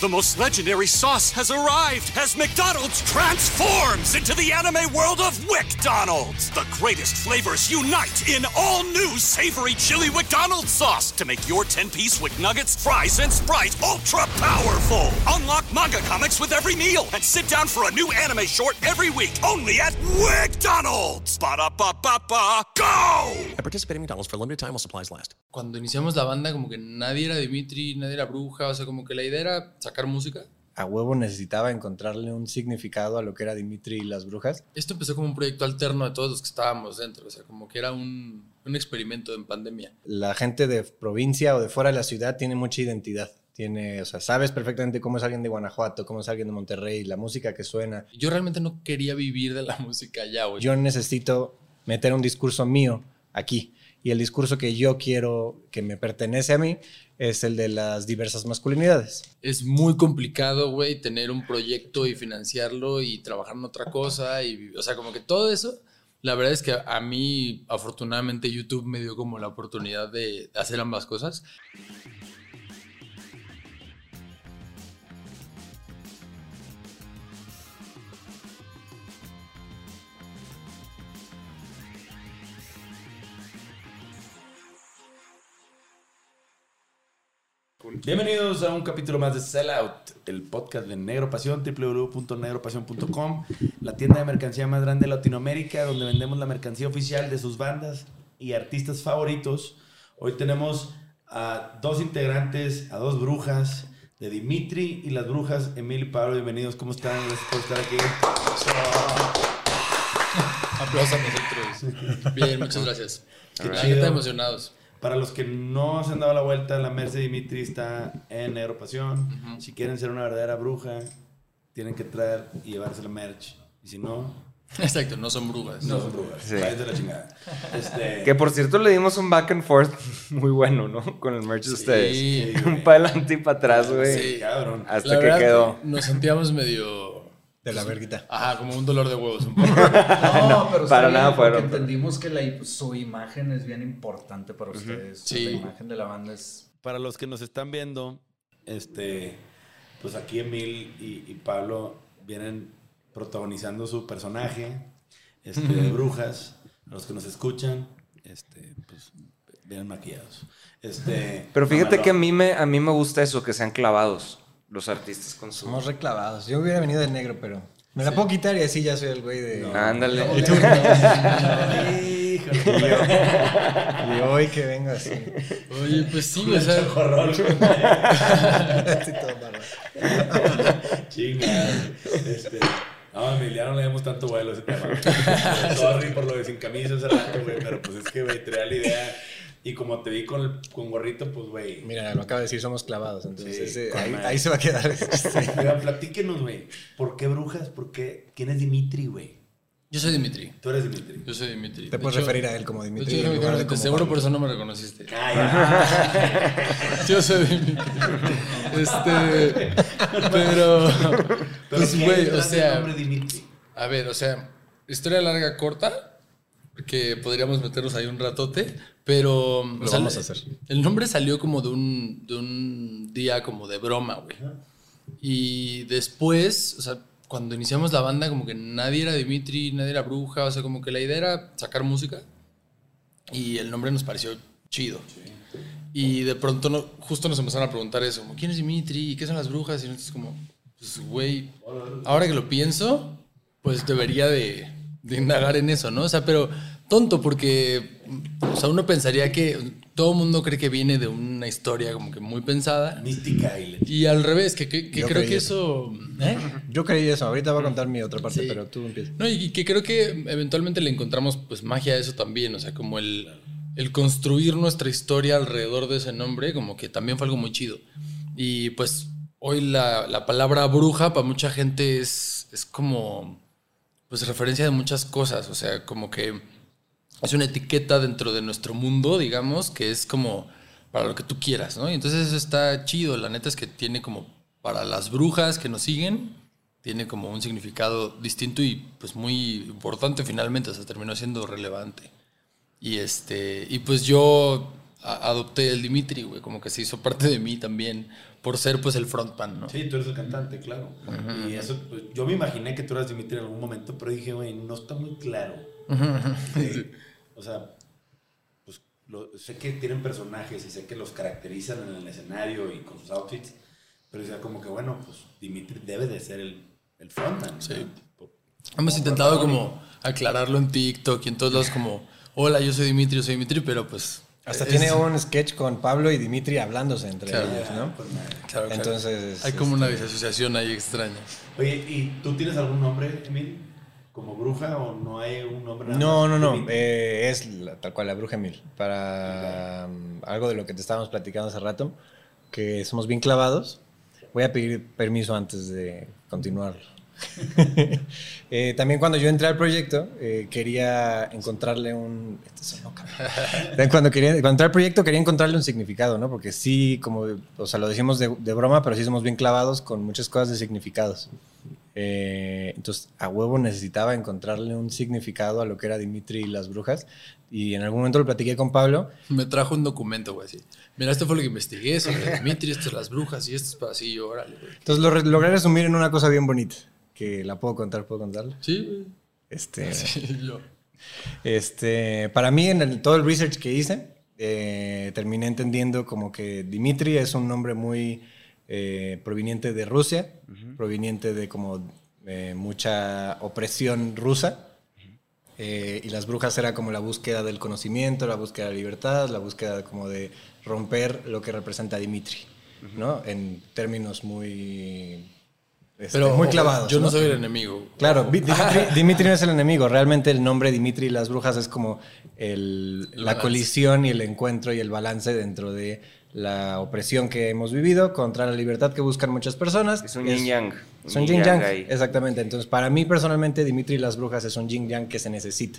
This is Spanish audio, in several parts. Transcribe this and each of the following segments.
The most legendary sauce has arrived as McDonald's transforms into the anime world of WickDonald's. The greatest flavors unite in all new savory chili McDonald's sauce to make your 10-piece Wick Nuggets, fries, and Sprite ultra powerful. Unlock manga comics with every meal and sit down for a new anime short every week only at WickDonald's. Ba-da-ba-ba-ba, go! At participating McDonald's for a limited time while supplies last. Cuando iniciamos la banda, como que nadie era Dimitri, nadie era bruja, o sea, como que la idea era sacar música. A huevo necesitaba encontrarle un significado a lo que era Dimitri y las brujas. Esto empezó como un proyecto alterno de todos los que estábamos dentro, o sea, como que era un, un experimento en pandemia. La gente de provincia o de fuera de la ciudad tiene mucha identidad. Tiene, o sea, sabes perfectamente cómo es alguien de Guanajuato, cómo es alguien de Monterrey, la música que suena. Yo realmente no quería vivir de la música allá, güey. Yo necesito meter un discurso mío aquí. Y el discurso que yo quiero que me pertenece a mí es el de las diversas masculinidades. Es muy complicado, güey, tener un proyecto y financiarlo y trabajar en otra cosa. Y, o sea, como que todo eso, la verdad es que a mí, afortunadamente, YouTube me dio como la oportunidad de hacer ambas cosas. Bienvenidos a un capítulo más de Sellout, el podcast de Negro Pasión, www.negropasión.com, la tienda de mercancía más grande de Latinoamérica, donde vendemos la mercancía oficial de sus bandas y artistas favoritos. Hoy tenemos a dos integrantes, a dos brujas, de Dimitri y las brujas, Emil y Pablo. Bienvenidos, ¿cómo están? Gracias por estar aquí. Aplausos a nosotros. Bien, muchas gracias. Qué chido. neta, emocionados. Para los que no se han dado la vuelta, la Merce Dimitri está en Negro Pasión. Si quieren ser una verdadera bruja, tienen que traer y llevarse la merch. Y si no, Exacto, no son brujas. no son brujas. Sí. A la chingada. Este, Que por cierto le dimos un back and forth muy bueno, ¿no? Con el merch de ustedes. Sí, un para adelante y para atrás, güey. Sí. cabrón. Hasta La que verdad, quedó. Nos sentíamos medio. De la verguita. Ajá, como un dolor de huevos. Un poco. No, pero Para nada porque fueron. entendimos que la- su imagen es bien importante para ustedes. Sí. La imagen de la banda es... Para los que nos están viendo, este, pues aquí Emil y, y Pablo vienen protagonizando su personaje este, de brujas. A los que nos escuchan, este, pues vienen maquillados. Este, Pero fíjate que a mí, me, a mí me gusta eso, que sean clavados los artistas con su... Somos reclavados. Yo hubiera venido de negro, pero me la puedo quitar y así ya soy el güey de... Ándale. Híjole. Y hoy que vengo así. Oye, pues sí, sea. Así todo. Chinga. Este, no, a Emiliano no le damos tanto vuelo a ese tema. Sorry por lo de sin camisa hace rato, güey. Pero pues es que, güey, traía la idea. Y como te vi con, el, con gorrito, pues, güey. Mira, lo acaba de decir, somos clavados. Entonces, Sí, ese- con ahí, se va a quedar. Sí. Oigan, platíquenos, güey. ¿Por qué brujas? ¿Por qué? ¿Quién es Dimitri, güey? Yo soy Dimitri. Tú eres Dimitri. Yo soy Dimitri. Te De puedes hecho- referir a él como Dimitri. hecho, en lugar de como seguro Pablo. por eso no me reconociste. Calla. Yo soy Dimitri. Este. Pero. Pero Pues, ¿qué hay güey, o sea. nombre Dimitri? A ver, o sea, historia larga, corta, que podríamos meternos ahí un ratote, pero... o sea, vamos a el- hacer. El nombre salió como de un, de un día como de broma, güey. Y después, o sea, cuando iniciamos la banda, como que nadie era Dimitri, nadie era bruja, o sea, como que la idea era sacar música y el nombre nos pareció chido. Y de pronto no, justo nos empezaron a preguntar eso, como, ¿quién es Dimitri? ¿Y qué son las brujas? Y nosotros como, pues, güey, ahora que lo pienso, pues debería de, de indagar en eso, ¿no? O sea, pero tonto porque, o sea, uno pensaría que todo el mundo cree que viene de una historia como que muy pensada. Mística y Y al revés, que, que- creo que eso. eso... ¿eh? Yo creí eso. Ahorita voy a contar mi otra parte, Sí. pero tú empieza. No, y que creo que eventualmente le encontramos pues magia a eso también, o sea, como el, el construir nuestra historia alrededor de ese nombre, como que también fue algo muy chido. Y pues hoy la, la palabra bruja para mucha gente es, es como pues referencia de muchas cosas, o sea, como que es una etiqueta dentro de nuestro mundo, digamos, que es como para lo que tú quieras, ¿no? Y entonces eso está chido, la neta es que tiene como para las brujas que nos siguen, tiene como un significado distinto y pues muy importante finalmente, o sea, terminó siendo relevante. Y este, y pues yo adopté el Dimitri, güey, como que se hizo parte de mí también, por ser pues el frontman, ¿no? Sí, tú eres el cantante, claro. Y eso, pues, yo me imaginé que tú eras Dimitri en algún momento, pero dije, güey, no está muy claro. Sí. O sea, pues lo- sé que tienen personajes y sé que los caracterizan en el escenario y con sus outfits, pero decía como que, bueno, pues Dimitri debe de ser el, el frontman. Sí. Hemos intentado como aclararlo en TikTok y en todos lados como, hola, yo soy Dimitri, yo soy Dimitri, pero pues... Hasta es- tiene un sketch con Pablo y Dimitri hablándose entre Claro. ellos, ¿no? Claro, claro. Entonces, Hay como una este, disasociación ahí extraña. Oye, ¿y tú tienes algún nombre, Emil? ¿Como bruja o no hay un nombre? No, no, no. Eh, es la- tal cual la bruja Emil. Para um, algo de lo que te estábamos platicando hace rato, que somos bien clavados. Voy a pedir permiso antes de continuar. Eh, también cuando yo entré al proyecto, eh, quería encontrarle un... Cuando, quería, cuando entré al proyecto quería encontrarle un significado, ¿no? Porque sí, como, o sea, lo decimos de, de broma, pero sí somos bien clavados con muchas cosas de significados. Eh, entonces, a huevo necesitaba encontrarle un significado a lo que era Dimitri y las brujas. Y en algún momento lo platiqué con Pablo. Me trajo un documento, güey, así. Mira, esto fue lo que investigué sobre Dimitri, esto es las brujas y esto es para así, yo, órale, güey. Entonces lo logré resumir en una cosa bien bonita, que la puedo contar, puedo contarla. Sí, güey. Este, Sí, yo. este, para mí, en el- todo el research que hice, eh, terminé entendiendo como que Dimitri es un nombre muy eh, proveniente de Rusia, proveniente de como eh, mucha opresión rusa. Eh, y las brujas era como la búsqueda del conocimiento, la búsqueda de la libertad, la búsqueda como de romper lo que representa Dimitri, ¿no? En términos muy, este, Pero muy clavados. Yo no, soy el enemigo. Claro, Dimitri, Dimitri no es el enemigo. Realmente el nombre Dimitri y las brujas es como el- El la balance. colisión y el encuentro y el balance dentro de la opresión que hemos vivido contra la libertad que buscan muchas personas. Es un yin yang. Es un yin yang, exactamente. Entonces, para mí personalmente, Dimitri y las brujas es un yin yang que se necesita.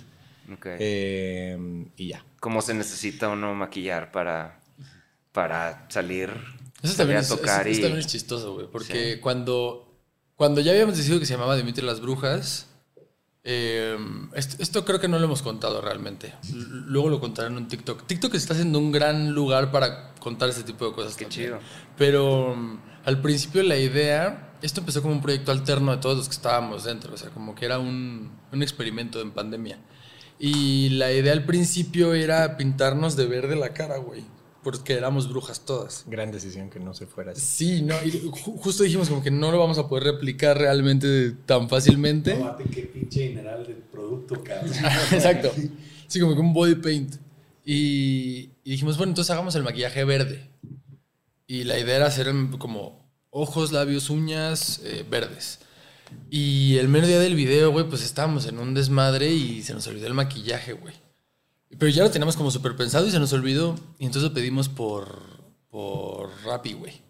Ok. Eh, y ya. ¿Cómo se necesita uno maquillar para, para salir, Eso salir a es, tocar eso- eso y... también es chistoso, güey. Porque Sí. cuando, cuando ya habíamos decidido que se llamaba Dimitri las Brujas, eh, esto, esto creo que no lo hemos contado realmente. L- Luego lo contaré en un TikTok. TikTok está siendo un gran lugar para contar este tipo de cosas. Qué también. chido. Pero um, al principio la idea, esto empezó como un proyecto alterno de todos los que estábamos dentro, o sea, como que era un, un experimento en pandemia. Y la idea al principio era pintarnos de verde la cara, güey, porque éramos brujas todas. Gran decisión que no se fuera así. Sí, no, y ju- justo dijimos como que no lo vamos a poder replicar realmente tan fácilmente. No, mate, qué pinche general de producto, cabrón. Exacto. Sí, como que un body paint. Y, y dijimos, bueno, entonces hagamos el maquillaje verde. Y la idea era hacer em, como ojos, labios, uñas eh, verdes. Y el mero día del video, güey, pues estábamos en un desmadre y se nos olvidó el maquillaje, güey. Pero ya lo teníamos como súper pensado y se nos olvidó. Y entonces lo pedimos por, por Rappi, güey.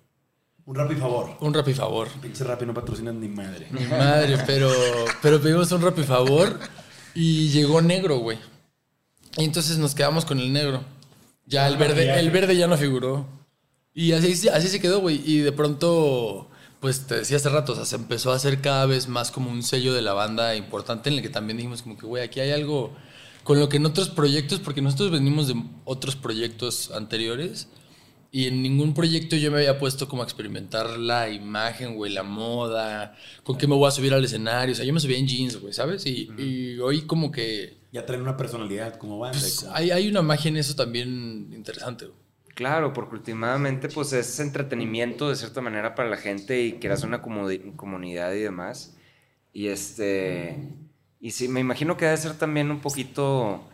Un Rappi favor. Un Rappi favor. Pinche Rappi no patrocinan ni madre. Mi madre, pero, pero pedimos un Rappi favor y llegó negro, güey. Y entonces nos quedamos con el negro. Ya el verde, el verde ya no figuró. Y así, así se quedó, güey. Y de pronto, pues te decía hace rato, o sea, se empezó a hacer cada vez más como un sello de la banda importante en el que también dijimos como que, güey, aquí hay algo con lo que en otros proyectos, porque nosotros venimos de otros proyectos anteriores. Y en ningún proyecto yo me había puesto como a experimentar la imagen, güey, la moda, con qué me voy a subir al escenario. O sea, yo me subía en jeans, güey, ¿sabes? Y, y hoy como que Ya traen una personalidad como banda. pues, como- hay, hay una magia en eso también interesante, güey. Claro, porque últimamente pues es entretenimiento de cierta manera para la gente y quieras una comunidad y demás. Y este... Y sí, me imagino que debe ser también un poquito...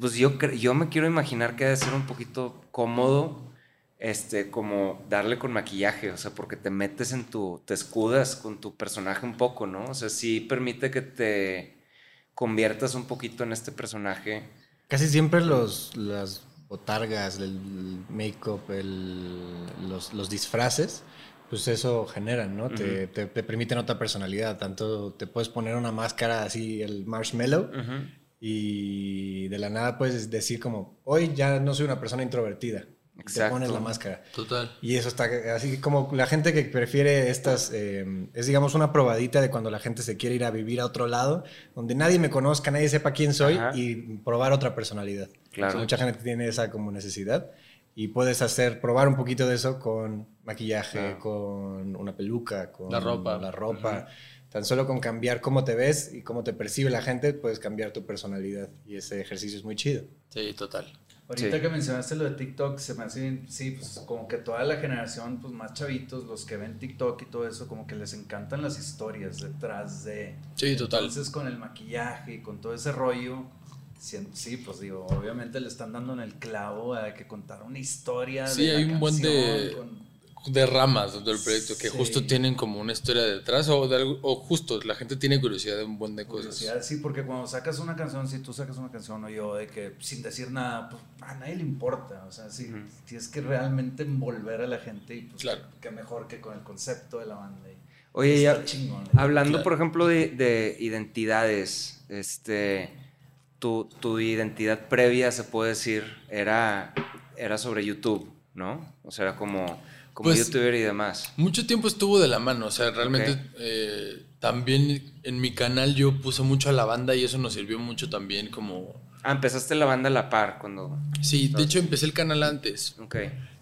Pues yo, yo me quiero imaginar que debe ser un poquito cómodo, este, como darle con maquillaje, o sea, porque te metes en tu... te escudas con tu personaje un poco, ¿no? O sea, sí permite que te conviertas un poquito en este personaje. Casi siempre los, las botargas, el make-up, los, los disfraces, pues eso generan, ¿no? te, te, te permiten otra personalidad. Tanto te puedes poner una máscara así, el marshmallow, y de la nada puedes decir como, hoy ya no soy una persona introvertida. Y Te Exacto. pones la máscara. Total. Y eso está así como la gente que prefiere estas, eh, es digamos una probadita de cuando la gente se quiere ir a vivir a otro lado, donde nadie me conozca, nadie sepa quién soy Ajá. y probar otra personalidad. Claro. Mucha gente tiene esa como necesidad y puedes hacer, probar un poquito de eso con maquillaje, con una peluca, con La ropa. La ropa. Tan solo con cambiar cómo te ves y cómo te percibe la gente, puedes cambiar tu personalidad. Y ese ejercicio es muy chido. Sí, total. Ahorita Sí. que mencionaste lo de TikTok, se me hace, sí, pues como que toda la generación, pues más chavitos, los que ven TikTok y todo eso, como que les encantan las historias detrás de... Sí, total. Entonces con el maquillaje y con todo ese rollo, sí, pues digo, obviamente le están dando en el clavo a que contar una historia. Sí, de la hay un buen de- canción con- de ramas del proyecto que Sí. justo tienen como una historia detrás o, de algo- o justo la gente tiene curiosidad de un buen de cosas. Curiosidad, sí, porque cuando sacas una canción, si tú sacas una canción o yo, de que sin decir nada, pues a nadie le importa. O sea, si tienes que realmente envolver a la gente y pues Claro. qué mejor que con el concepto de la banda. y Oye, ya, chingón. hablando Claro. por ejemplo de, de identidades, este, tu, tu identidad previa, se puede decir, era, era sobre YouTube, ¿no? O sea, era como, como Pues- youtuber y demás. Mucho tiempo estuvo de la mano, o sea, realmente eh, también en mi canal yo puse mucho a la banda y eso nos sirvió mucho también como... Ah, empezaste la banda a la par cuando... Sí, de hecho empecé el canal antes Ok,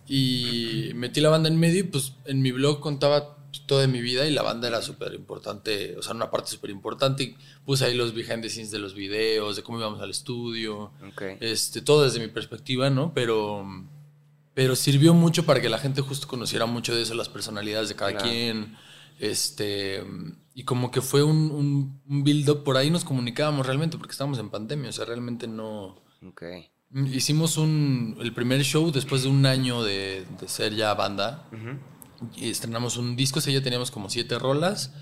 y metí la banda en medio y pues en mi blog contaba toda mi vida y la banda era súper importante, o sea, una parte súper importante. y Puse ahí los behind the scenes de los videos, de cómo íbamos al estudio, ok. este, todo desde mi perspectiva, ¿no? Pero, pero sirvió mucho para que la gente justo conociera mucho de eso, las personalidades de cada Claro. quien. Este, y como que fue un, un, un build-up, por ahí nos comunicábamos realmente, porque estábamos en pandemia, o sea, realmente no... Ok. Hicimos un, el primer show después de un año de, de ser ya banda. Y estrenamos un disco, o sea, ya teníamos como siete rolas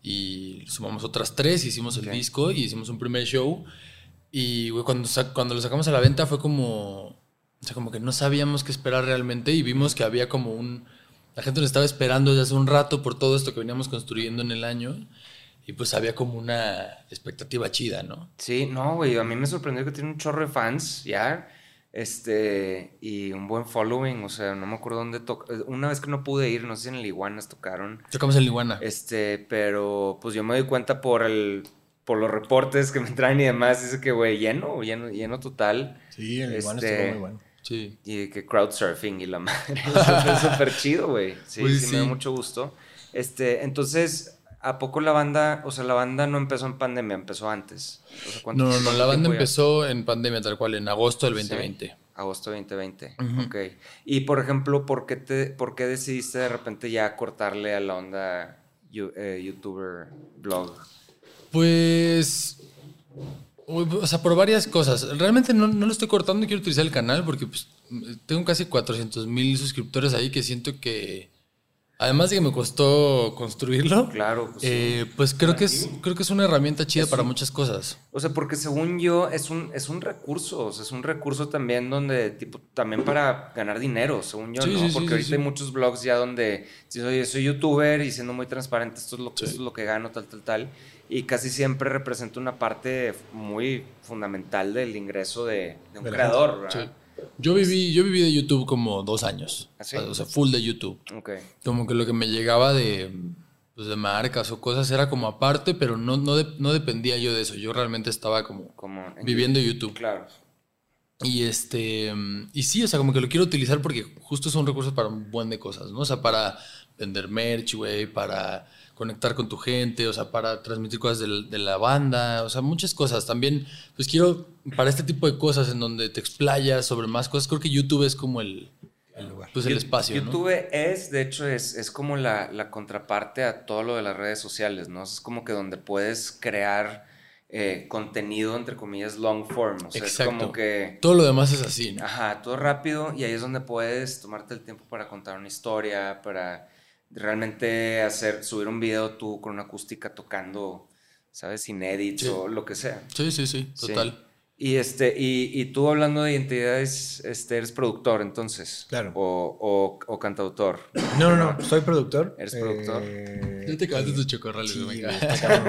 y sumamos otras tres, hicimos el disco y hicimos un primer show. Y güey, cuando, cuando lo sacamos a la venta fue como, o sea, como que no sabíamos qué esperar realmente y vimos que había como un, la gente nos estaba esperando desde hace un rato por todo esto que veníamos construyendo en el año y pues había como una expectativa chida, ¿no? Sí, no, güey, a mí me sorprendió que tiene un chorro de fans, ya, este, y un buen following, o sea, no me acuerdo dónde tocó, una vez que no pude ir, no sé si en el Iguanas tocaron, Tocamos el Iguana. este, pero pues yo me doy cuenta por el, por los reportes que me traen y demás, dice que, güey, lleno, lleno, lleno total, Sí, el Este, estuvo muy bueno. Sí. y que crowdsurfing y la madre, es súper chido, güey, sí, Pues sí, me da sí. mucho gusto, este, entonces... ¿A poco la banda, o sea, la banda no empezó en pandemia, empezó antes? O sea, ¿cuánto- No, no, no, la banda empezó en pandemia tal cual, en agosto del Sí. 2020. Agosto 2020. Ujú. Ok. Y por ejemplo, ¿por qué, te, ¿por qué decidiste de repente ya cortarle a la onda eh, youtuber blog? Pues. O sea, por varias cosas. Realmente no, no lo estoy cortando y quiero utilizar el canal porque pues, tengo casi 400 mil suscriptores ahí que siento que. Además de que me costó construirlo, Claro, pues, eh, pues creo que, es, creo que es una herramienta chida Es para un- muchas cosas. O sea, porque según yo es un, es un recurso, o sea, es un recurso también donde, tipo, también para ganar dinero, según yo, Sí, ¿no? sí, porque sí, ahorita hay muchos blogs ya donde, si oye, soy youtuber y siendo muy transparente, esto es, lo, Sí. esto es lo que gano, tal, tal, tal, y casi siempre representa una parte muy fundamental del ingreso de, de un De creador, Sí. Yo viví, yo viví de YouTube como dos años. ¿Ah, sí? O sea, full de YouTube. Ok. Como que lo que me llegaba de, pues, de marcas o cosas era como aparte, pero no, no, de- no dependía yo de eso. Yo realmente estaba como Como en viviendo YouTube. Claro. Y este y sí, o sea, como que lo quiero utilizar porque justo es un recurso para un buen de cosas, ¿no? O sea, para vender merch, güey, para conectar con tu gente, o sea, para transmitir cosas de, la banda, o sea, muchas cosas. También, pues quiero, para este tipo de cosas en donde te explayas sobre más cosas, creo que YouTube es como el, lugar. pues el espacio, ¿no? YouTube es, de hecho, es, es como la, la contraparte a todo lo de las redes sociales, ¿no? Es como que donde puedes crear eh, contenido, entre comillas, long form. O sea, es como que... Todo lo demás es así, ¿no? Ajá, todo rápido y ahí es donde puedes tomarte el tiempo para contar una historia, para realmente hacer, subir un video tú con una acústica tocando, ¿sabes? Sin edits Sí. o lo que sea. Sí, sí, sí, Sí. total. Y, este, y, y tú hablando de identidades, este, eres productor entonces. Claro. O, o, o cantautor. No, no, no, soy productor. ¿Eres productor? Eh, Ya te acabaste tus chocorrales, Sí,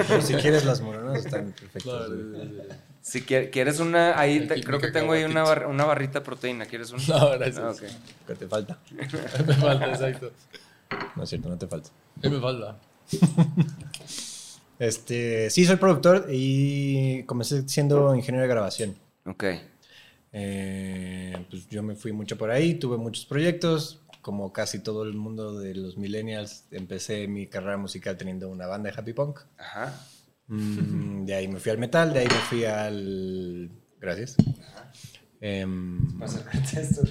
pero si quieres las moronas están perfectas. Claro. Si quie- quieres una, ahí te- creo que tengo ahí una, bar- una barrita de proteína. ¿Quieres una? No, gracias. Ah. ¿Qué te falta? me falta, exacto. No es cierto, no te falta. ¿Qué me falta? Este, sí, soy productor y comencé siendo ingeniero de grabación. Ok. Eh, pues yo me fui mucho por ahí, tuve muchos proyectos. Como casi todo el mundo de los millennials, empecé mi carrera musical teniendo una banda de happy punk. Ajá. Mm, de ahí me fui al metal, de ahí me fui al... Gracias. Em,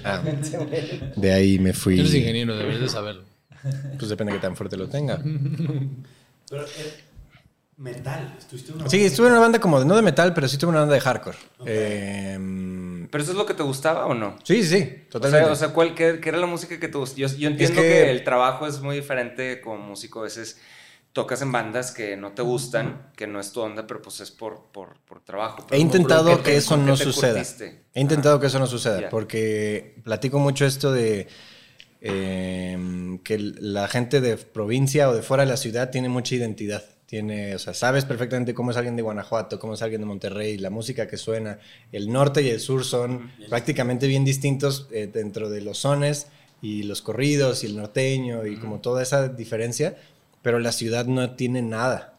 ah, de ahí me fui... Eres ingeniero, deberías de saberlo. Pues depende de qué tan fuerte lo tenga. Pero, eh, metal. ¿Estuviste en una Sí, banda? estuve en una banda como de, no de metal, pero sí estuve en una banda de hardcore. Em, ¿Pero eso es lo que te gustaba o no? sí, sí, sí, O sea, totalmente. o sea, ¿cuál, qué, qué era la música que te gustaba? Yo, yo entiendo que- que... el trabajo es muy diferente como músico. A veces tocas en bandas que no te gustan, que no es tu onda, pero pues es por, por, por trabajo. Pero He intentado ¿con qué que eso no suceda. curtiste? He intentado que eso no suceda, porque platico mucho esto de em, que la gente de provincia o de fuera de la ciudad tiene mucha identidad. Tiene, o sea, sabes perfectamente cómo es alguien de Guanajuato, cómo es alguien de Monterrey, la música que suena. El norte y el sur son prácticamente bien distintos eh, dentro de los sones y los corridos y el norteño y como toda esa diferencia, pero la ciudad no tiene nada.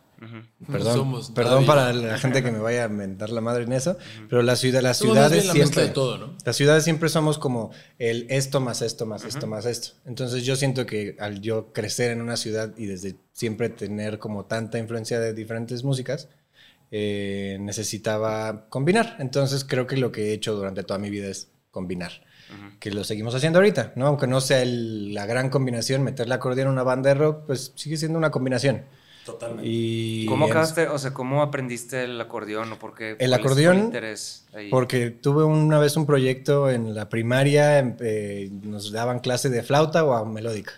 Perdón, somos perdón para la gente que me vaya a mentar la madre en eso, pero la ciudad, las ciudades la siempre, de todo, ¿no? las ciudades siempre somos como el esto más esto más esto más esto. Entonces yo siento que al yo crecer en una ciudad y desde siempre tener como tanta influencia de diferentes músicas, eh, necesitaba combinar. Entonces creo que lo que he hecho durante toda mi vida es combinar. Que lo seguimos haciendo ahorita, ¿no? Aunque no sea el- la gran combinación, meter la acordeón en una banda de rock, pues sigue siendo una combinación. Totalmente. Y ¿Cómo acabaste, o sea, cómo aprendiste el acordeón o por qué? El acordeón, interés ahí? Porque tuve una vez un proyecto en la primaria, em- eh, nos daban clase de flauta o melódica.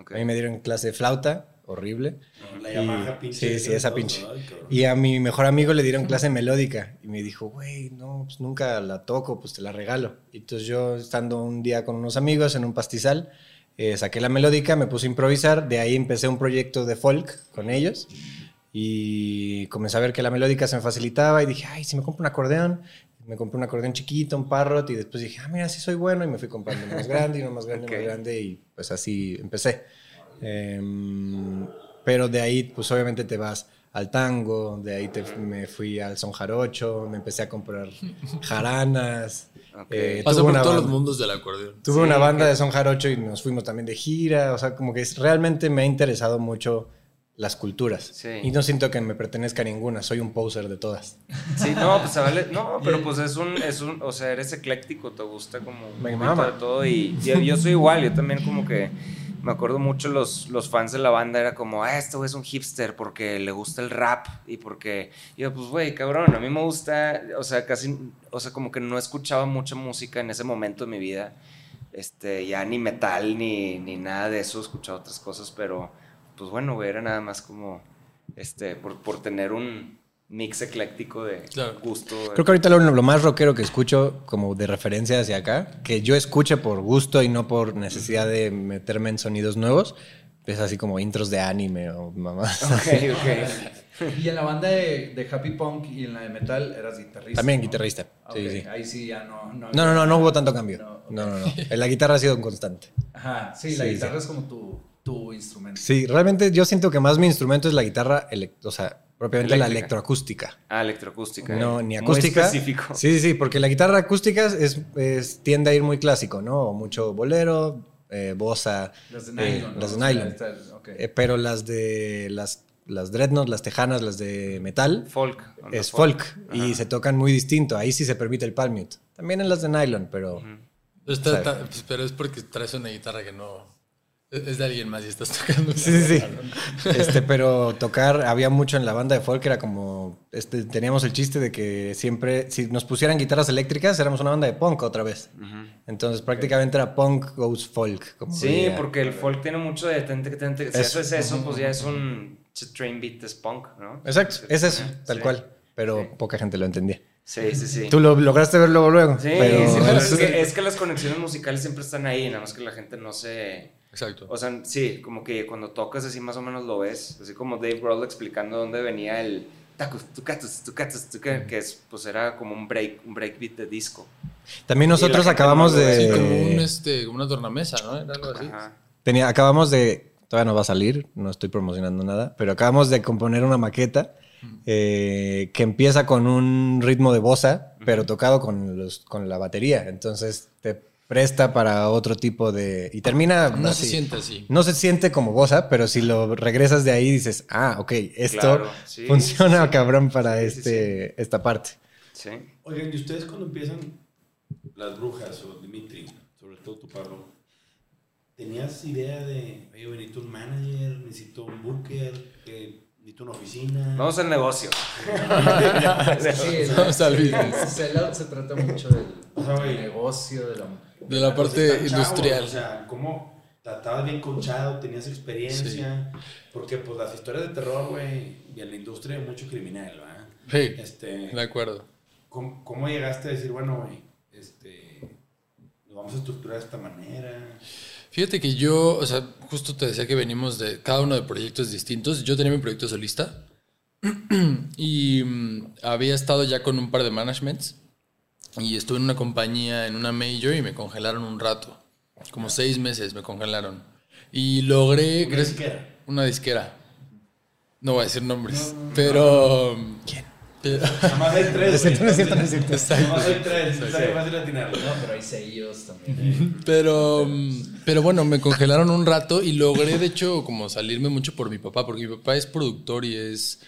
Ok. A mí me dieron clase de flauta, horrible. La Y- Yamaha pinche. Sí, sí, esa todo, pinche. ay. Y a mi mejor amigo le dieron clase melódica y me dijo, güey, no, pues nunca la toco, pues te la regalo. Y entonces yo, estando un día con unos amigos en un pastizal, eh, saqué la melódica, me puse a improvisar, de ahí empecé un proyecto de folk con ellos y comencé a ver que la melódica se me facilitaba y dije, ay, si me compro un acordeón, me compré un acordeón chiquito, un parrot y después dije, ah, mira, sí soy bueno y me fui comprando uno más grande y uno más grande, y más grande y pues así empecé. Em, pero de ahí, pues obviamente te vas al tango, de ahí te- me fui al son jarocho, me empecé a comprar jaranas. Eh, Pasó tuve por una todos banda- los mundos del acordeón. Tuve Sí, una banda de son jarocho y nos fuimos también de gira, o sea, como que es- realmente me ha interesado mucho las culturas. Sí. Y no siento que me pertenezca a ninguna, soy un poser de todas. Sí, no, pues se vale, no, pero pues es un, es un, o sea, eres ecléctico, te gusta como Me mama. todo y yo, yo soy igual, yo también como que me acuerdo mucho los, los fans de la banda era como, ah, este güey es un hipster porque le gusta el rap y porque, yo pues güey, cabrón, a mí me gusta, o sea, casi, o sea, como que no escuchaba mucha música en ese momento de mi vida, este, ya ni metal ni, ni nada de eso, escuchaba otras cosas, pero pues bueno, güey, era nada más como, este, por, por tener un mix ecléctico de Claro. gusto. Creo que ahorita lo, lo más rockero que escucho como de referencia hacia acá, que yo escuche por gusto y no por necesidad de meterme en sonidos nuevos, es así como intros de anime o mamás. Ok, ok. Y en la banda de, de Happy Punk y en la de Metal eras guitarrista. También ¿no? guitarrista. Ah, Sí, ok, sí. Ahí sí ya no. No, No, no, no, no hubo tanto cambio. No. No, no, no. La guitarra ha sido un constante. Ajá, sí, la Sí, guitarra sí. es como tu, tu instrumento. Sí, realmente yo siento que más mi instrumento es la guitarra, o sea, propiamente la electroacústica. Ah, electroacústica. No, eh. ni Muy acústica. específico. Sí, sí, sí, porque la guitarra acústica es, es- tiende a ir muy clásico, ¿no? O mucho bolero, eh, bossa. Las de eh, nylon. ¿no? las de O sea, nylon. esta- ok. Eh, pero las de las, las dreadnoughts, las tejanas, las de metal, Folk. es folk. Y se tocan muy distinto. Ahí sí se permite el palm mute. También en las de nylon, pero... Está- O sea- ta- pues, pero es porque traes una guitarra que no. Es es de alguien más y estás tocando. Sí, sí, sí. Este, pero tocar, había mucho en la banda de folk, era como, este, teníamos el chiste de que siempre, si nos pusieran guitarras eléctricas, éramos una banda de punk otra vez. Entonces prácticamente era punk goes folk. Como Sí, diría. porque el folk tiene mucho de tente que tente. Si Eso. haces eso, pues ya es un train beat es punk, ¿no? Exacto, es eso, tal Sí. cual. Pero Sí. poca gente lo entendía. Sí, sí, sí. Tú lo lograste ver luego, luego. Sí, pero sí, pero es- es, que, es que las conexiones musicales siempre están ahí, nada más que la gente no se... Exacto. O sea, sí, como que cuando tocas así más o menos lo ves, así como Dave Grohl explicando dónde venía el tacos, tucatus, tucatus, tuca, que es, pues era como un break, un breakbeat de disco. También nosotros acabamos ve. Sí, de... como, un, este, una tornamesa, ¿no? Era algo así. Ajá. Tenía, acabamos de, todavía no va a salir, no estoy promocionando nada, pero acabamos de componer una maqueta eh, que empieza con un ritmo de bossa, pero tocado con, los, con la batería. Entonces te presta para otro tipo de... Y termina... No así. se siente así. No se siente como bossa, pero si lo regresas de ahí dices, ah, ok, esto Claro, sí, funciona sí, cabrón para Sí, sí, este, esta parte. Sí. Oigan, ¿y ustedes cuando empiezan las brujas o Dimitri, sobre todo tu Pablo, tenías idea de, oye, necesito un manager, necesito un booker, que necesito una oficina? Vamos al negocio. Sí, el- Vamos al business. se trata mucho del, O sea, güey. del negocio, de la... De la parte están chavos, industrial. o sea, ¿cómo estabas bien conchado, tenías experiencia? Porque, pues, las historias de terror, güey, y en la industria hay mucho criminal, ¿verdad? Sí, Este, de acuerdo. ¿cómo, cómo llegaste a decir, bueno, güey, este, lo vamos a estructurar de esta manera? Fíjate que yo, o sea, justo te decía que venimos de cada uno de proyectos distintos. Yo tenía mi proyecto solista y mm, había estado ya con un par de managements y estuve en una compañía, en una major y me congelaron un rato. Como seis meses me congelaron. Y logré... Una disquera. Una disquera. No voy a decir nombres, pero... ¿Quién? Nada más hay tres. No no cierto, no más hay tres, fácil atinarlo. No, pero hay sellos también. Pero, pero bueno, me congelaron un rato y logré, de hecho, como salirme mucho por mi papá, porque mi papá es productor y es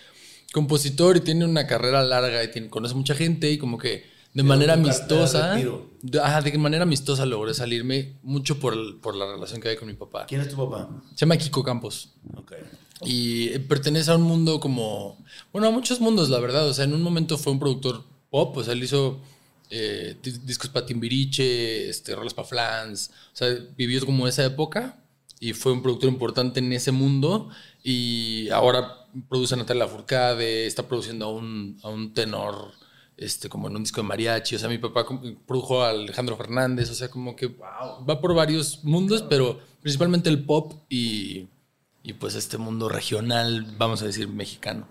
compositor y tiene una carrera larga y tiene, conoce mucha gente y como que de manera amistosa, de, ajá, de manera amistosa logré salirme mucho por, el- por la relación que había con mi papá. ¿Quién es tu papá? Se llama Kiko Campos. Ok. Y eh, pertenece a un mundo como. Bueno, a muchos mundos, la verdad. O sea, en un momento fue un productor pop. O sea, él hizo eh, di- discos para Timbiriche, este, rolas para Flans. O sea, vivió como esa época y fue un productor importante en ese mundo. Y ahora produce a Natalia Furcade, está produciendo a un, a un tenor. Este, como en un disco de mariachi, o sea, mi papá produjo a Alejandro Fernández, o sea, como que va por varios mundos, pero principalmente el pop y, y pues este mundo regional, vamos a decir, mexicano.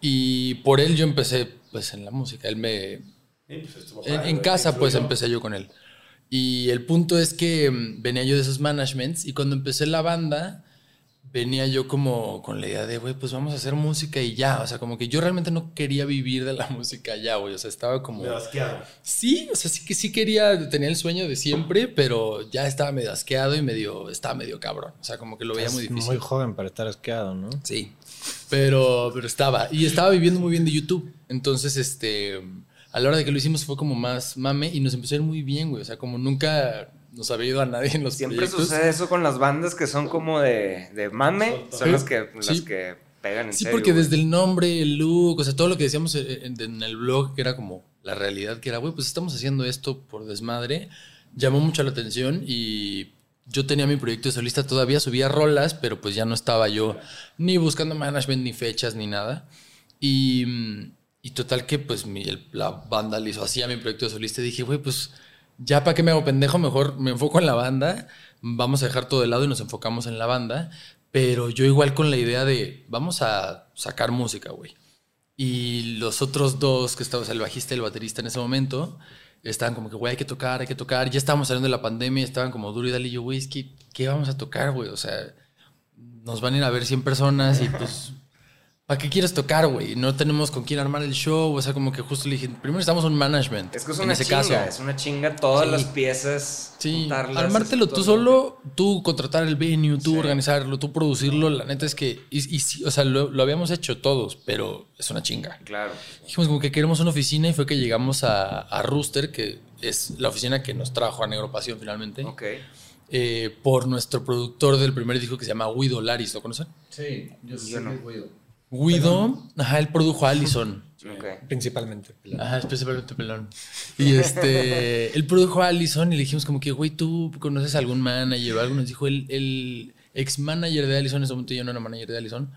Y por él yo empecé pues en la música, él me... Sí, pues En, en casa pues empecé yo con él. Y el punto es que mm, venía yo de esos managements y cuando empecé la banda venía yo como con la idea de, güey, pues vamos a hacer música y ya. O sea, como que yo realmente no quería vivir de la música ya, güey. O sea, estaba como... Medio asqueado. Sí, o sea, sí que sí quería, tenía el sueño de siempre, pero ya estaba medio asqueado y medio, estaba medio cabrón. O sea, como que lo veía muy Es difícil. muy joven para estar asqueado, ¿no? Sí. Pero, pero estaba. Y estaba viviendo muy bien de YouTube. Entonces, este. A la hora de que lo hicimos fue como más mame y nos empezó a ir muy bien, güey. O sea, como nunca nos había ido a nadie en los Siempre proyectos. sucede eso con las bandas que son como de, de mame. Son las que, las Sí. que pegan en Sí, serio, porque güey. desde el nombre, el look, o sea, todo lo que decíamos en, en el blog, que era como la realidad, que era, güey, pues estamos haciendo esto por desmadre, llamó mucho la atención y yo tenía mi proyecto de solista, todavía subía rolas, pero pues ya no estaba yo ni buscando management, ni fechas, ni nada. Y, y total que pues mi- el- la banda le hizo así a mi proyecto de solista y dije, güey, pues ya para qué me hago pendejo, mejor me enfoco en la banda, vamos a dejar todo de lado y nos enfocamos en la banda, pero yo igual con la idea de vamos a sacar música, güey. Y los otros dos que estaban, o el bajista y el baterista en ese momento, estaban como que, güey, hay que tocar, hay que tocar. Ya estábamos saliendo de la pandemia, estaban como duro y dale. Y yo, güey, que, ¿qué vamos a tocar, güey? O sea, nos van a ir a ver 100 personas y pues, ¿para qué quieres tocar, güey? No tenemos con quién armar el show. O sea, como que justo le dije, primero necesitamos un management. Es que es en una ese chinga, caso. es una chinga todas Sí. las piezas. Sí, armártelo tú solo, tú contratar el venue, tú organizarlo, tú producirlo. La neta es que, y, y sí, o sea, lo, lo habíamos hecho todos, pero es una chinga. Claro. Dijimos como que queremos una oficina y fue que llegamos a, a Rooster, que es la oficina que nos trajo a Negro Pasión finalmente, Ok. eh, por nuestro productor del primer disco que se llama Guido Laris, ¿lo conocen? Sí, yo que Guido. Guido, ajá, él produjo a Allison. Ok. Principalmente. Ajá, especialmente pelón. Y este, él produjo a Allison y le dijimos como que, güey, ¿tú conoces a algún manager o algo? Nos dijo el, el ex manager de Allison, en ese momento yo no era manager de Allison,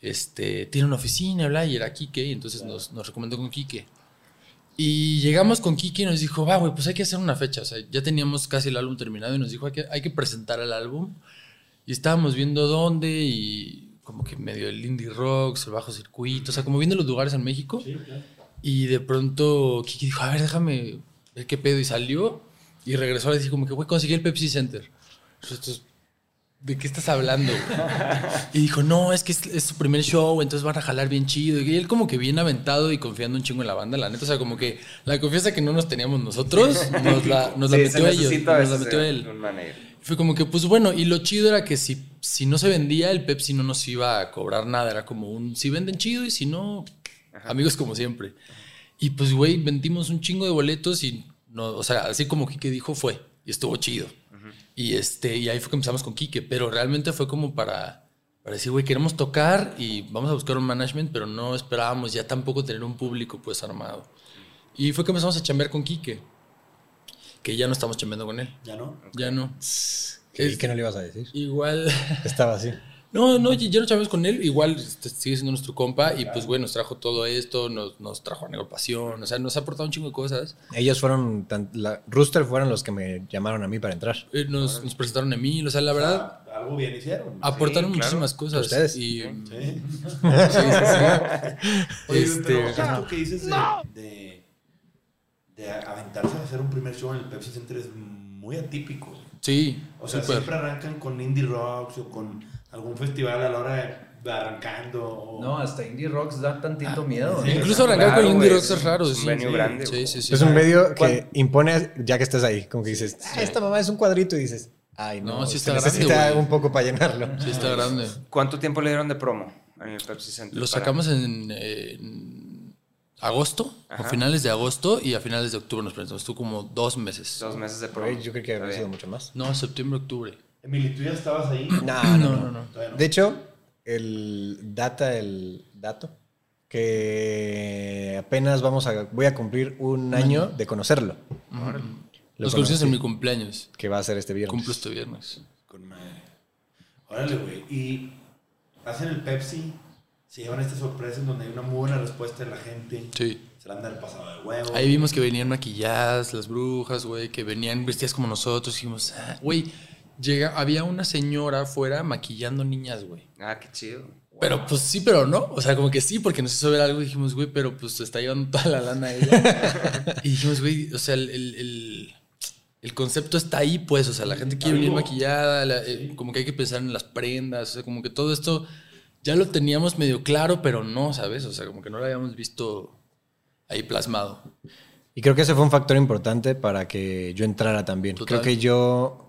este, tiene una oficina, bla, y era Kike, y entonces nos, nos recomendó con Kike. Y llegamos con Kike y nos dijo, va, güey, pues hay que hacer una fecha. O sea, ya teníamos casi el álbum terminado y nos dijo, hay que, hay que presentar el álbum. Y estábamos viendo dónde y como que medio el indie rock, el bajo circuito, o sea, como viendo los lugares en México. Y de pronto Kiki dijo, a ver, déjame ver qué pedo. Y salió y regresó a decir como que, güey, conseguí el Pepsi Center. Nosotros, ¿de qué estás hablando? y dijo, no, es que es, es su primer show, entonces van a jalar bien chido. Y él como que bien aventado y confiando un chingo en la banda, la neta. O sea, como que la confianza que no nos teníamos nosotros, nos la, nos la Sí, metió ellos. Nos la metió él. un manager. Fue como que, pues bueno, y lo chido era que si, si no se vendía, el Pepsi no nos iba a cobrar nada. Era como un, si venden chido y si no, amigos como siempre. Y pues, güey, vendimos un chingo de boletos y, no, o sea, así como Quique dijo, fue. Y estuvo chido. Y, este, y ahí fue que empezamos con Quique. Pero realmente fue como para, para decir, güey, queremos tocar y vamos a buscar un management, pero no esperábamos ya tampoco tener un público pues armado. Y fue que empezamos a chambear con Quique. Que ya no estamos chambeando con él. ¿Ya no? Ya no. ¿Y qué no le ibas a decir? Igual. Estaba así. No, no, ya ya no chavamos con él. Igual este, sigue siendo nuestro compa. Y pues, güey, nos trajo todo esto. Nos, nos trajo a Negropasión. O sea, nos ha aportado un chingo de cosas. Ellos fueron, tan- la, Rooster fueron los que me llamaron a mí para entrar. Eh, Nos, nos presentaron a Emil. O sea, la verdad, Ah, algo bien hicieron. aportaron sí, claro. muchísimas cosas. Ustedes. Y, Sí. sí, sí, sí. Oye, Este, pero esto que dices de, de, de aventarse a hacer un primer show en el Pepsi Center es muy atípico. Sí, O sea, siempre arrancan con indie rocks o con algún festival a la hora de arrancando. o- No, hasta Indie Rocks da tantito miedo. sí. Incluso arrancar con Indie güey, Rocks es raro. es un sí. venue Sí, grande, Sí, sí, sí. es un medio que ¿Cuál? impone, ya que estás ahí, como que dices, "Ah, esta mamá es un cuadrito y dices, ay, no, No, sí se está grande, necesita güey. un poco para llenarlo. Sí, está grande. ¿Cuánto tiempo le dieron de promo en el Pepsi Center? Lo para- sacamos en, eh, en agosto, Ajá. o finales de agosto, y a finales de octubre nos presentamos. Estuvo como dos meses. Dos meses de. Güey, Yo creo que habría sido mucho más. No, septiembre, octubre. Emily, ¿tú ya estabas ahí? No, no, No, no. no, no. De hecho, el data, el dato, que apenas vamos a, voy a cumplir un año de conocerlo. Lo Nos conocimos en conocí, mi cumpleaños. Que va a ser este viernes. Cumplo este viernes. Con madre. Órale, güey. Y hacen el Pepsi, se llevan esta sorpresa en donde hay una muy buena respuesta de la gente. Sí. Se la han dado el pasado de huevo. Ahí vimos que venían maquilladas las brujas, güey, que venían vestidas como nosotros. Dijimos, ah, güey, llega, había una señora afuera maquillando niñas, güey. Ah, qué chido. Pero pues sí, pero no. O sea, como que sí, porque nos hizo ver algo y dijimos, güey, pero pues se está llevando toda la lana ella. y dijimos, güey, o sea, el, el, el- el concepto está ahí, pues. O sea, la gente quiere venir maquillada, la- eh, como que hay que pensar en las prendas, o sea, como que todo esto ya lo teníamos medio claro, pero no, ¿sabes? O sea, como que no lo habíamos visto ahí plasmado. Y creo que ese fue un factor importante para que yo entrara también. Total. Creo que yo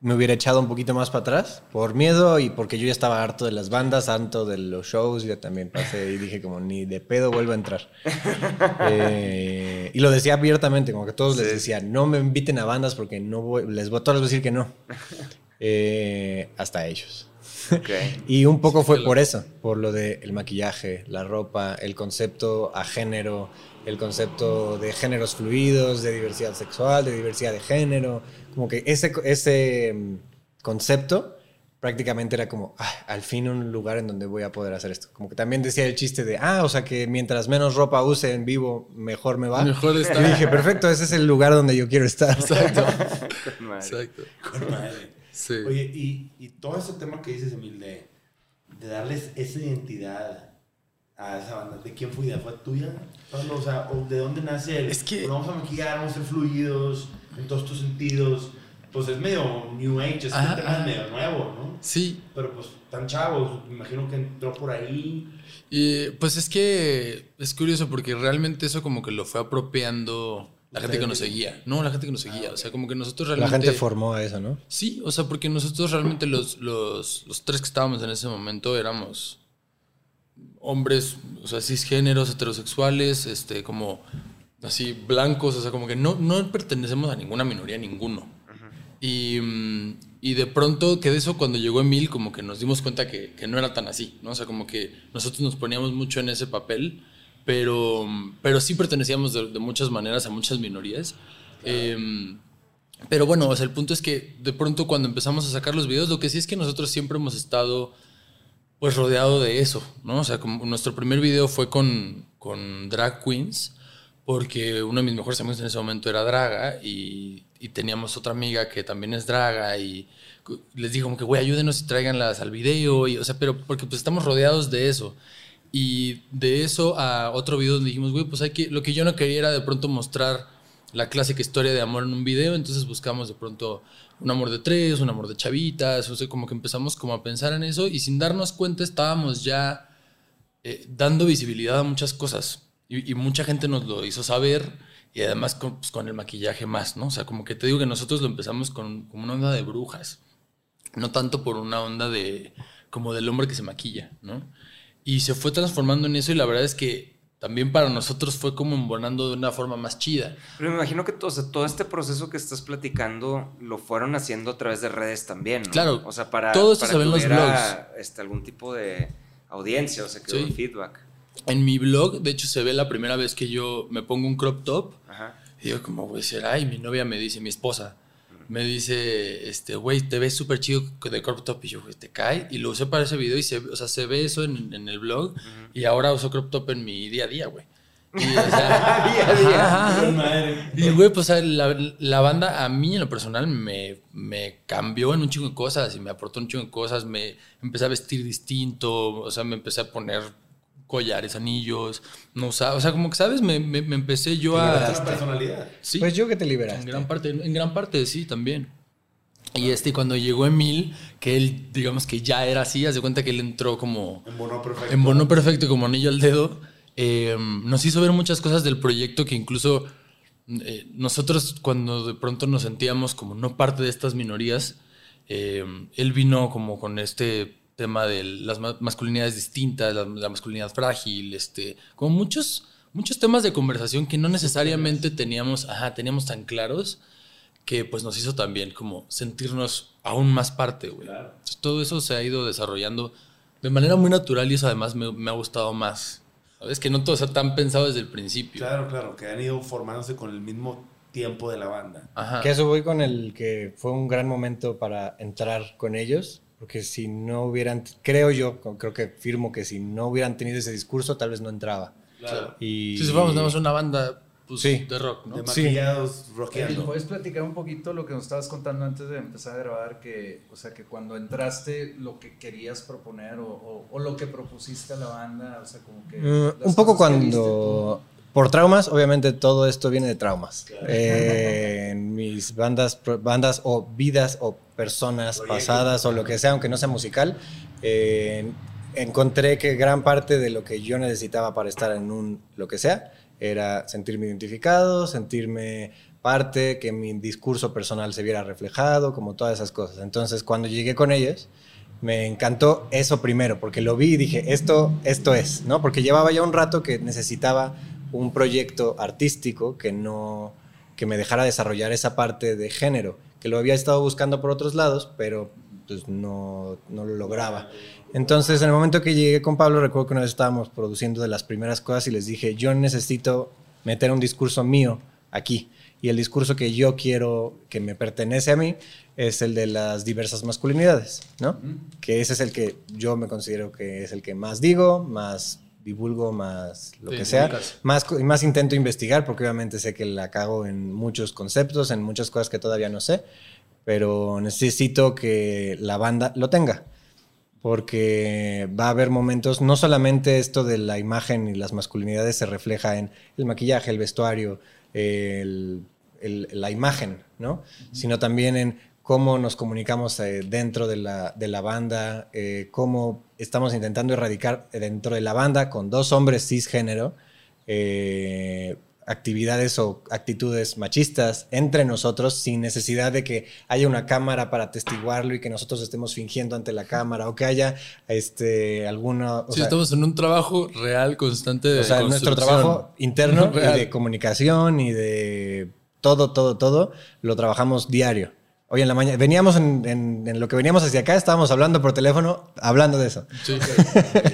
me hubiera echado un poquito más para atrás por miedo y porque yo ya estaba harto de las bandas, harto de los shows. Yo también pasé y dije como ni de pedo vuelvo a entrar. Eh, y lo decía abiertamente, como que todos les decía, no me inviten a bandas porque no voy, les voy todos les voy a decir que no. Eh, hasta ellos. Ok. Y un poco fue por eso, por lo de el maquillaje, la ropa, el concepto a género, el concepto de géneros fluidos, de diversidad sexual, de diversidad de género, como que ese, ese mm, concepto prácticamente era como, "Ah, al fin un lugar en donde voy a poder hacer esto. Como que también decía el chiste de, ah, o sea que mientras menos ropa use en vivo, mejor me va. Mejor está. Y dije, perfecto, ese es el lugar donde yo quiero estar. Exacto. Con madre. Exacto. Con madre. Sí. Oye, y, y todo ese tema que dices, Emil, de, de darles esa identidad a esa banda, ¿de quién fue idea? ¿Fue tuya? Pablo? O sea, ¿o ¿de dónde nace el, Es que- "Bueno, vamos a maquillar, vamos a ser fluidos en todos estos sentidos? Pues es medio New Age, es Ajá, un tema ajá. medio nuevo, ¿no? Sí, Pero pues tan chavos, me imagino que entró por ahí. Y pues es que es curioso porque realmente eso como que lo fue apropiando la gente que nos seguía. No, la gente que nos seguía. O sea, como que nosotros La realmente... gente formó a eso, ¿no? Sí, o sea, porque nosotros realmente los, los, los tres que estábamos en ese momento éramos hombres, o sea, cisgéneros, heterosexuales, este, como así, blancos, o sea, como que no, no pertenecemos a ninguna minoría, ninguno. Y, mm, y de pronto que de eso cuando llegó Emil como que nos dimos cuenta que, que no era tan así, ¿no? O sea, como que nosotros nos poníamos mucho en ese papel, pero, pero sí pertenecíamos de, de muchas maneras a muchas minorías. Em, pero bueno, o sea, el punto es que de pronto cuando empezamos a sacar los videos, lo que sí es que nosotros siempre hemos estado pues rodeado de eso, ¿no? O sea, como nuestro primer video fue con, con drag queens, porque uno de mis mejores amigos en ese momento era draga y, y teníamos otra amiga que también es draga y les dijo como que, güey, ayúdenos y tráiganlas al video, y, o sea, pero porque pues estamos rodeados de eso. Y de eso a otro video donde dijimos, güey, pues hay que, lo que yo no quería era de pronto mostrar la clásica historia de amor en un video, entonces buscamos de pronto un amor de tres, un amor de chavitas, o sea, como que empezamos como a pensar en eso y sin darnos cuenta estábamos ya eh, dando visibilidad a muchas cosas y, y mucha gente nos lo hizo saber y además con, pues, con el maquillaje más, ¿no? O sea, como que te digo que nosotros lo empezamos con como una onda de brujas, no tanto por una onda de como del hombre que se maquilla, ¿no? Y se fue transformando en eso y la verdad es que también para nosotros fue como embonando de una forma más chida. Pero me imagino que todo, o sea, todo este proceso que estás platicando lo fueron haciendo a través de redes también, ¿no? Claro, O sea, para, todo esto para se que los hubiera, Este, algún tipo de audiencia, o sea, que Sí. feedback. En mi blog, de hecho, se ve la primera vez que yo me pongo un crop top Ajá. y yo como, güey, será, y mi novia me dice, mi esposa, me dice, este, güey, te ves súper chido de crop top y yo, güey, te cae y lo usé para ese video y se, o sea, se ve eso en, en el blog y ahora uso crop top en mi día a día, güey. Y, o sea, Día a día. ajá, ajá. Y, güey, pues o sea, la, la banda a mí en lo personal me, me cambió en un chingo de cosas y me aportó un chingo de cosas. Me empecé a vestir distinto, o sea, me empecé a poner collares, anillos, no usaba, o sea, como que, ¿sabes? Me, me, me empecé yo a... una personalidad. Sí, Pues yo que te en liberaste. gran parte, en gran parte sí, también. Y este, cuando llegó Emil, que él, digamos que ya era así, haz de cuenta que él entró como... En bono perfecto. En bono perfecto, como anillo al dedo, eh, nos hizo ver muchas cosas del proyecto que incluso eh, nosotros cuando de pronto nos sentíamos como no parte de estas minorías, eh, él vino como con este tema de las ma- masculinidades distintas, la, la masculinidad frágil, este, como muchos, muchos temas de conversación que no necesariamente teníamos, ajá, teníamos tan claros que pues nos hizo también como sentirnos aún más parte, güey. Entonces, Todo eso se ha ido desarrollando de manera muy natural y eso además me, me ha gustado más. ¿Sabes? Que no todo está tan pensado desde el principio. Claro, claro, que han ido formándose con el mismo tiempo de la banda. Ajá. Que eso voy con el que fue un gran momento para entrar con ellos, porque si no hubieran, creo yo, creo que firmo que si no hubieran tenido ese discurso, tal vez no entraba. Claro. Y Si fuéramos nada más una banda pues, Sí. de rock, ¿no? De Sí. maquillados, Oye, rockeando. ¿Puedes platicar un poquito lo que nos estabas contando antes de empezar a grabar? Que, o sea, que cuando entraste, lo que querías proponer o, o- o lo que propusiste a la banda, o sea, como que... Mm, un poco cuando... Por traumas, obviamente todo esto viene de traumas. Eh, en mis bandas, bandas o vidas o personas pasadas o lo que sea, aunque no sea musical, eh, encontré que gran parte de lo que yo necesitaba para estar en un lo que sea era sentirme identificado, sentirme parte, que mi discurso personal se viera reflejado, como todas esas cosas. Entonces, cuando llegué con ellos, me encantó eso primero, porque lo vi y dije, esto, esto es, ¿no? Porque llevaba ya un rato que necesitaba un proyecto artístico que no, que me dejara desarrollar esa parte de género, que lo había estado buscando por otros lados, pero pues no, no lo lograba. Entonces, en el momento que llegué con Pablo, recuerdo que vez estábamos produciendo de las primeras cosas y les dije, yo necesito meter un discurso mío aquí. Y el discurso que yo quiero, que me pertenece a mí, es el de las diversas masculinidades, ¿no? Que ese es el que yo me considero que es el que más digo, más divulgo, más lo Sí, que sea, más, más intento investigar, porque obviamente sé que la cago en muchos conceptos, en muchas cosas que todavía no sé, pero necesito que la banda lo tenga porque va a haber momentos, no solamente esto de la imagen y las masculinidades se refleja en el maquillaje, el vestuario, el- el- la imagen, ¿no? Sino también en cómo nos comunicamos eh, dentro de la, de la banda, eh, cómo estamos intentando erradicar dentro de la banda con dos hombres cisgénero eh, actividades o actitudes machistas entre nosotros sin necesidad de que haya una cámara para atestiguarlo y que nosotros estemos fingiendo ante la cámara o que haya este alguna o Sí, sea, estamos en un trabajo real, constante de o sea, nuestro trabajo interno y de comunicación y de todo, todo, todo, lo trabajamos diario. Hoy en la mañana, veníamos en, en- en lo que veníamos hacia acá, estábamos hablando por teléfono, hablando de eso. Sí.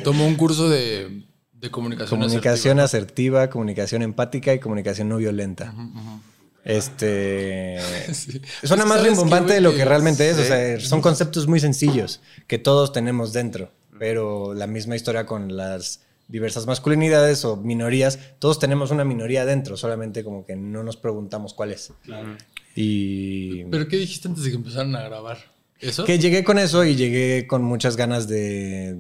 Tomó un curso de, de comunicación. Comunicación asertiva. asertiva, comunicación empática y comunicación no violenta. Este. Sí. Suena más ¿sabes rimbombante de lo que realmente es. O sea, son conceptos muy sencillos que todos tenemos dentro. Pero la misma historia con las diversas masculinidades o minorías, todos tenemos una minoría dentro, solamente como que no nos preguntamos cuál es. Y. ¿Pero qué dijiste antes de que empezaran a grabar? ¿Eso? Que llegué con eso y llegué con muchas ganas de.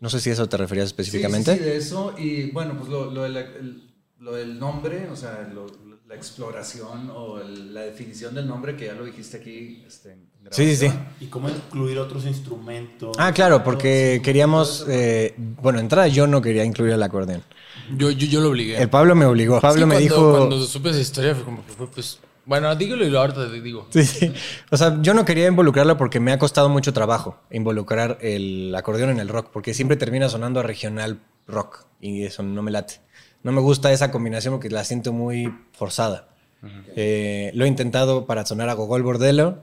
No sé si eso te referías específicamente. Sí, sí, sí, de eso. Y bueno, pues lo, lo de la- el- lo del nombre, o sea, lo- la exploración o el- la definición del nombre que ya lo dijiste aquí este, en Sí, sí, sí. ¿Y cómo incluir otros instrumentos? Ah, claro, porque queríamos, eh, bueno, entrada yo no quería incluir el acordeón. Yo, yo, yo lo obligué. El Pablo me obligó. Pablo Sí, me cuando- dijo... Cuando supe esa historia fue como, que fue, pues. Bueno, dígalo y lo ahorita te digo. Sí, sí. O sea, yo no quería involucrarlo porque me ha costado mucho trabajo involucrar el acordeón en el rock, porque siempre termina sonando a regional rock y eso no me late. No me gusta esa combinación porque la siento muy forzada. Eh, lo he intentado para sonar a Gogol Bordello,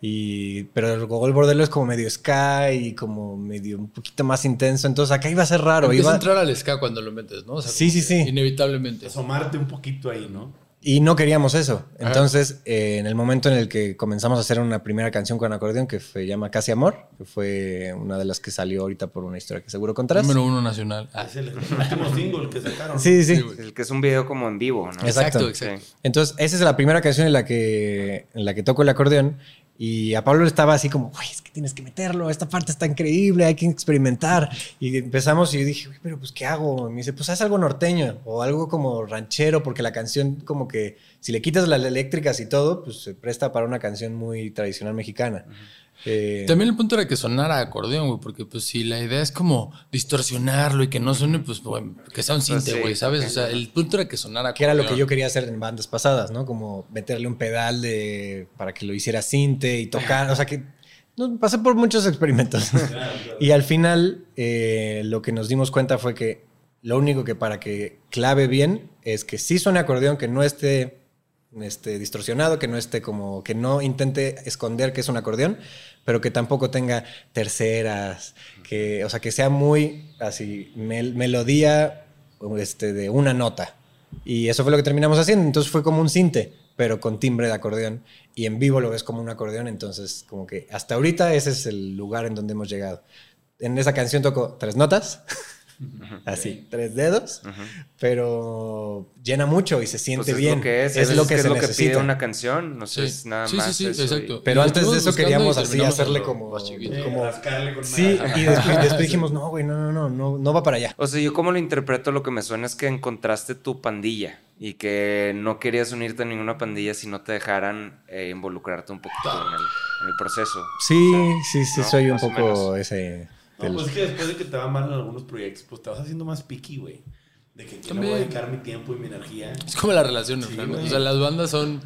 y, pero el Gogol Bordello es como medio ska y como medio un poquito más intenso, entonces acá iba a ser raro. Empieza iba- a entrar al ska cuando lo metes, ¿no? O sea, Sí, sí, sí. Inevitablemente. Asomarte un poquito ahí, ¿no? Y no queríamos eso. Entonces, eh, en el momento en el que comenzamos a hacer una primera canción con acordeón que se llama Casi Amor, que fue una de las que salió ahorita por una historia que seguro contarás. Número uno nacional. Ah, Es el último single que sacaron. Sí, sí. El que es un video como en vivo, ¿no? Exacto. Exacto, exacto. Entonces, esa es la primera canción en la que, en la que toco el acordeón. Y a Pablo estaba así como, güey, es que tienes que meterlo, esta parte está increíble, hay que experimentar. Y empezamos y yo dije, "Güey, pero pues, ¿qué hago? Y me dice, pues haz algo norteño o algo como ranchero, porque la canción como que, si le quitas las eléctricas y todo, pues se presta para una canción muy tradicional mexicana. Eh, También el punto era que sonara acordeón, güey, porque pues si la idea es como distorsionarlo y que no suene, pues bueno, que sea un cinte, sí, güey, ¿sabes? O sea, el punto era que sonara que era lo que yo quería hacer en bandas pasadas, ¿no? Como meterle un pedal de para que lo hiciera cinte y tocar, o sea que no, pasé por muchos experimentos. y al final eh, lo que nos dimos cuenta fue que lo único que para que clave bien es que sí suene acordeón, que no esté este, distorsionado, que no esté como, que no intente esconder que es un acordeón, pero que tampoco tenga terceras, que, o sea, que sea muy así, mel- melodía este, de una nota. Y eso fue lo que terminamos haciendo. Entonces fue como un cinte, pero con timbre de acordeón. Y en vivo lo ves como un acordeón. Entonces, como que hasta ahorita ese es el lugar en donde hemos llegado. En esa canción toco tres notas, así, tres dedos, pero llena mucho y se siente Pues es bien. lo que es, es lo que es se lo que necesita. pide una canción, no sé, Sí. es nada Sí, más sí, eso y- exacto. Pero Y antes de eso queríamos así hacerle como, Rascarle con sí y después, después dijimos no güey no no no no no va para allá O sea, yo como lo interpreto, lo que me suena es que encontraste tu pandilla y que no querías unirte a ninguna pandilla si no te dejaran eh, involucrarte un poquito en el, en el proceso. sí sí sí ¿no? soy un poco ese No, pues es que después de que te va mal en algunos proyectos, pues te vas haciendo más picky, güey. De que aquí le voy a También. dedicar mi tiempo y mi energía. Es como las relaciones, Sí. O sea, las bandas son.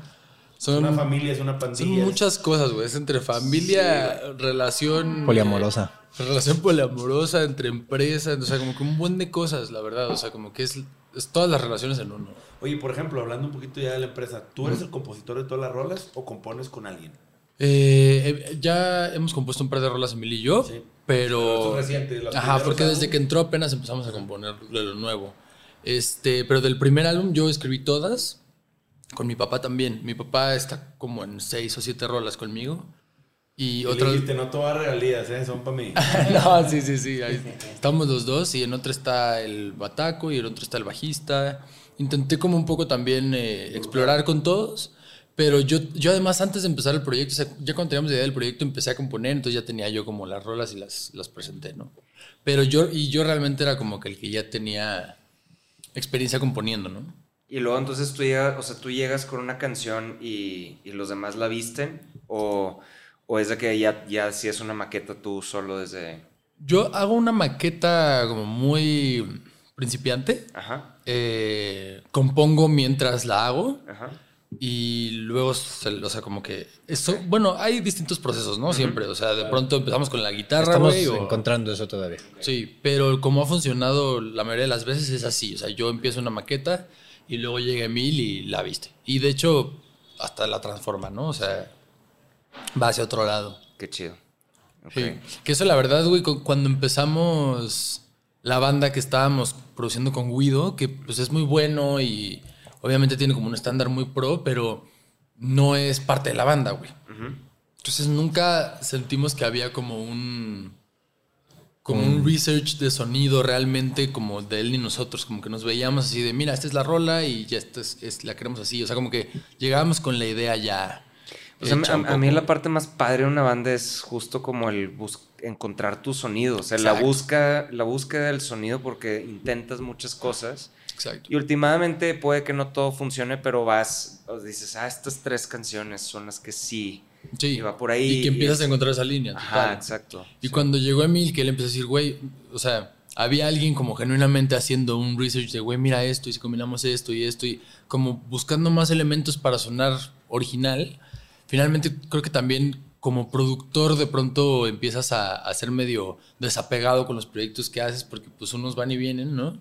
Son, Una familia es una pandilla. son muchas cosas, güey. Es entre familia, relación. poliamorosa eh, relación poliamorosa, entre empresas. O sea, como que un buen de cosas, la verdad. O sea, como que es, es todas las relaciones en uno. Oye, por ejemplo, hablando un poquito ya de la empresa, ¿tú eres el compositor de todas las rolas o compones con alguien? Eh, eh, ya hemos compuesto un par de rolas Emil y yo, Sí. pero... Reciente, Ajá, porque desde que entró apenas empezamos a componer de lo nuevo. Este, pero del primer álbum yo escribí todas, con mi papá también. Mi papá está como en seis o siete rolas conmigo. Y Y no te a dar regalías, ¿eh? son para mí. no, sí, sí, sí. ahí estamos los dos y en otra está el bataco y en otro está el bajista. Intenté como un poco también eh, explorar con todos, pero yo, yo además antes de empezar el proyecto, o sea, ya cuando teníamos la idea del proyecto empecé a componer, entonces ya tenía yo como las rolas y las, las presenté, ¿no? Pero yo, y yo realmente era como que el que ya tenía experiencia componiendo, ¿no? Y luego entonces tú llegas, o sea, tú llegas con una canción y, y los demás la visten o, o es de que ya, ya si es una maqueta tú solo desde... Yo hago una maqueta como muy principiante. Ajá, eh, compongo mientras la hago. ajá. Y luego, o sea, como que... Eso, bueno, hay distintos procesos, ¿no? Siempre. O sea, de pronto empezamos con la guitarra, estamos güey. o- encontrando eso todavía Sí, pero como ha funcionado la mayoría de las veces es así. O sea, yo empiezo una maqueta y luego llega Emil y la viste. Y de hecho, hasta la transforma, ¿no? O sea, va hacia otro lado. Qué chido. Sí. Que eso, la verdad, güey, cu- cuando empezamos la banda que estábamos produciendo con Guido, que pues es muy bueno y obviamente tiene como un estándar muy pro, pero no es parte de la banda, güey. Entonces nunca sentimos que había como un como un research de sonido realmente como de él ni nosotros, como que nos veíamos así de, mira, esta es la rola y ya esta es, es- la queremos así, o sea, como que llegábamos con la idea ya. O sea, hecha a, a mí la parte más padre de una banda es justo como el encontrar tu sonido, o sea, la, busca, la búsqueda del sonido porque intentas muchas cosas Exacto. Y últimamente puede que no todo funcione, pero vas, dices, ah, estas tres canciones son las que sí. Sí. Y va por ahí. Y que empiezas a encontrar esa línea. Ajá, total. exacto. Y cuando llegó Emil, que él empezó a decir, güey, o sea, había alguien como genuinamente haciendo un research de, güey, mira esto, y si combinamos esto y esto, y como buscando más elementos para sonar original, finalmente creo que también como productor de pronto empiezas a, a ser medio desapegado con los proyectos que haces, porque pues unos van y vienen, ¿no?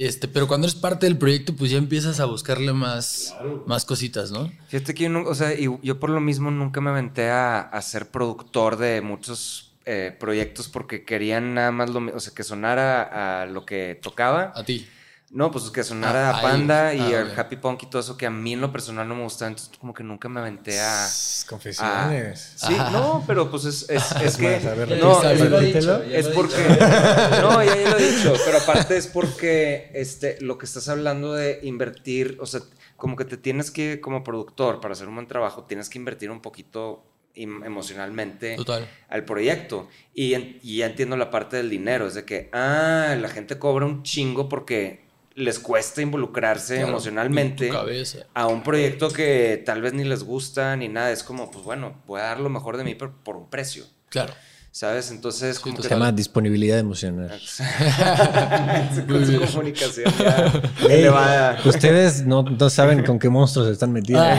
Este, pero cuando eres parte del proyecto, pues ya empiezas a buscarle más, más cositas, ¿no? Fíjate que yo, no- o sea, y yo por lo mismo nunca me aventé a, a ser productor de muchos eh, proyectos porque querían nada más lo o sea, que sonara a lo que tocaba. A ti. No, pues que sonara Ah, a Panda ahí. y Ah, al ok. Happy Punk y todo eso que a mí en lo personal no me gustaba, entonces como que nunca me aventé a... Confesiones. Sí, no, pero pues es, es, es que... más, a ver, no, ya es, lo he dicho, es porque... No, ya, ya lo he dicho, pero aparte es porque este, lo que estás hablando de invertir, o sea, como que te tienes que, como productor, para hacer un buen trabajo, tienes que invertir un poquito em- emocionalmente Total. al proyecto. Y, en- y ya entiendo la parte del dinero, es de que, ah, la gente cobra un chingo porque les cuesta involucrarse Claro, emocionalmente a un proyecto que tal vez ni les gusta ni nada. Es como, pues bueno, voy a dar lo mejor de mí por, por un precio, Claro. ¿sabes? Entonces, como que... Se llama disponibilidad emocional. con su comunicación ya elevada. Ustedes no, no saben con qué monstruos se están metiendo.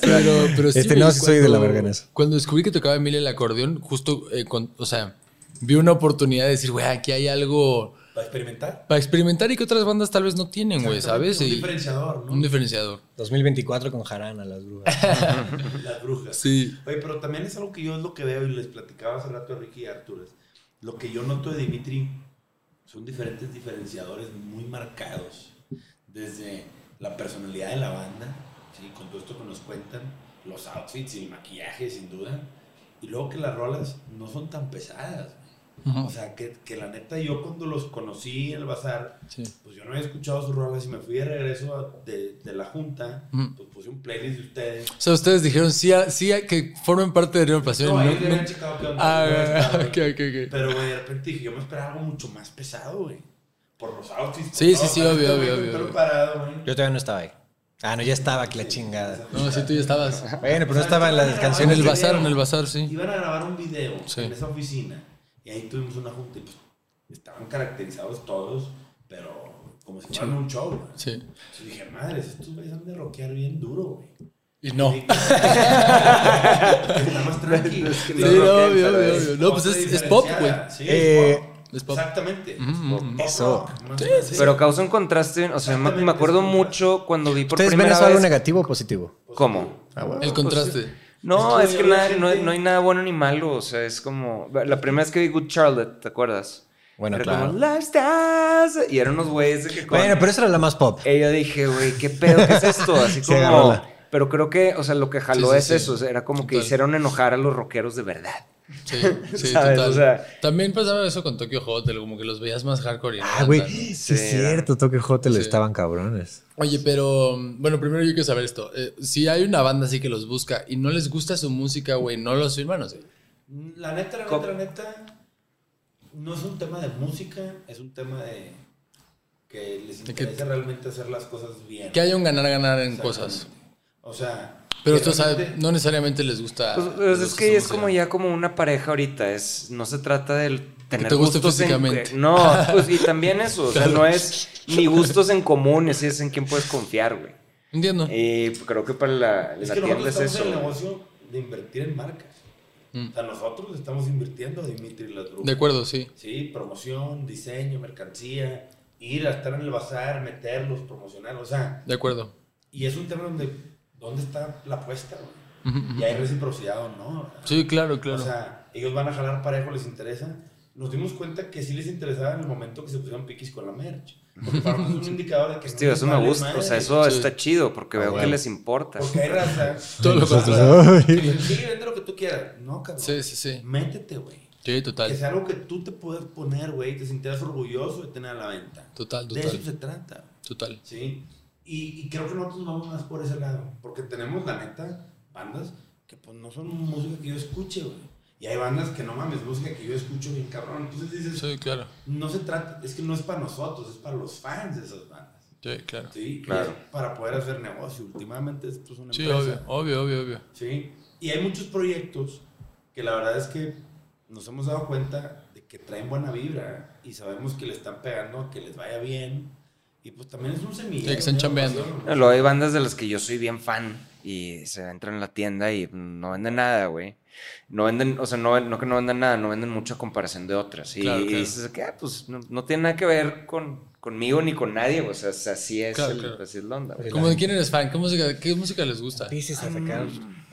Pero, pero sí, Este, no, sí soy de la cuando- verga en eso. Cuando descubrí que tocaba Emil el acordeón, justo, eh, con- o sea, vi una oportunidad de decir, güey, aquí hay algo ¿Para experimentar? para experimentar y que otras bandas tal vez no tienen, güey, ¿sabes? Un Y- diferenciador, ¿no? Un diferenciador. 2024 con Jarana, las brujas. Las brujas. Sí. Oye, pero también es algo que yo es lo que veo y les platicaba hace rato a Ricky y a Arturo. Lo que yo noto de Dimitri son diferentes diferenciadores muy marcados. Desde la personalidad de la banda, ¿sí? con todo esto que nos cuentan, los outfits y el maquillaje, sin duda. Y luego que las rolas no son tan pesadas. O sea, que, que la neta yo cuando los conocí en el bazar, Sí. pues yo no había escuchado sus rolas y me fui de regreso a- de, de la junta, pues puse un playlist de ustedes. O sea, ustedes dijeron sí, a- sí a- que formen parte de Real Pasión. No, No, no- habían checado qué onda. Ah, no ok, ok, ok. Pero, güey, de repente dije, yo me esperaba algo mucho más pesado, güey. Por los outfits. por Sí, todo, sí, sí, obvio, este obvio, obvio, obvio. parado. Yo todavía no estaba ahí. Ah, no, ya estaba aquí la chingada. No, sí, tú ya estabas. Bueno, pero no estaba en las En canciones. el de- bazar, en el bazar, sí. Iban a grabar un video Sí. en esa oficina. Y ahí tuvimos una junta y pues estaban caracterizados todos, pero como si fueran un show, güey. Sí. Entonces dije, madres, estos güeyes han de rockear bien duro, güey. Y no. Sí. Está más tranquilo. Es que Sí, no, no, obvio, obvio, es- obvio. No, pues es, es pop, güey. Sí, Eh, es pop. es. Exactamente. Ujú, ujú. Pop Eso. rock, más o menos. Pero causa un contraste, o sea, me, acuerdo mucho cuando vi por ¿Ustedes ven primera eso algo vez... negativo o positivo? ¿Cómo? Ah, bueno. El contraste. No, Es es que nada- no, hay- no hay nada bueno ni malo, o sea, es como... La primera vez que vi Good Charlotte, ¿te acuerdas? Bueno, Era claro. como, Lifestyles, y eran unos güeyes de que con... Bueno, pero esa era la más pop. Y yo dije, güey, ¿qué pedo? ¿Qué es esto? Así como... la- Pero creo que, o sea, lo que jaló Sí, sí, es sí. eso, o sea, era como que hicieron enojar a los rockeros de verdad. Sí, sí, ¿Sabes? total. O sea- También pasaba eso con Tokyo Hotel, como que los veías más hardcore. y no Ah, güey. Sí, Sí, es cierto. Toque Hotel Sí. estaban cabrones. Oye, pero bueno, primero yo quiero saber esto. Eh, si hay una banda así que los busca y no les gusta su música, güey, no los firman, o sea. La neta, la ¿Cómo? neta, la neta, no es un tema de música, es un tema de que les De que- interesa realmente hacer las cosas bien. Que haya un ganar-ganar en cosas. O sea, Pero que esto, sabe, no necesariamente les gusta. Pues, pues, es que es como ya como una pareja ahorita, es no se trata del tener te guste gustos en- físicamente. no, pues y también eso, o sea, no es ni gustos en común, es, es en quién puedes confiar, güey. Entiendo. Y creo que para la, Es la que tienda nosotros es estamos eso. en el negocio de invertir en marcas. Mm. O sea, nosotros estamos invirtiendo, Dimitri y las De acuerdo, sí. Sí, promoción, diseño, mercancía, ir a estar en el bazar, meterlos, promocionar, o sea, De acuerdo. y es un tema donde, ¿dónde está la apuesta? güey? Ujú, ujú. Y hay reciprocidad o no. Sí, claro, claro. O sea, ellos van a jalar parejo, les interesa. Nos dimos cuenta que sí les interesaba en el momento que se pusieron piquis con la merch. Porque para nosotros es un indicador de que. Pues, no eso me gusta, o sea, madre. eso Sí. está chido porque Ah, veo que bueno. les importa. Porque hay raza. Todo lo contrario. que Sí, vende lo que tú quieras. No, cabrón. Sí, sí, sí. Métete, güey. Sí, Que total. sea algo que tú te puedas poner, güey, y te sintieras orgulloso de tener a la venta. Total, De eso total. se trata. Total. Sí. Y, y creo que nosotros vamos más por ese lado. Porque tenemos, la neta, bandas que pues no son música que yo escuche, güey. Y hay bandas que no mames, música que yo escucho bien cabrón. Entonces dices, Sí, claro. no se trata, es que no es para nosotros, es para los fans de esas bandas. Sí, claro. Sí, Claro. Y es para poder hacer negocio. Últimamente esto es una Sí, empresa. obvio, obvio, obvio, obvio. Sí. Y hay muchos proyectos que la verdad es que nos hemos dado cuenta de que traen buena vibra y sabemos que le están pegando que les vaya bien. Y pues también es un semillero. Sí, que están de chambeando. No, Luego hay bandas de las que yo soy bien fan y se entran en la tienda y no venden nada, güey. No venden, o sea, no, no que no vendan nada, no venden mucho a comparación de otras. Y, Claro, y claro. dices que, ah, pues no, no tiene nada que ver con, conmigo ni con nadie, o sea, así es, Claro, el- claro. así es la onda. güey. ¿Cómo de quién eres fan? ¿Qué música, qué música les gusta? Empieces a sacar.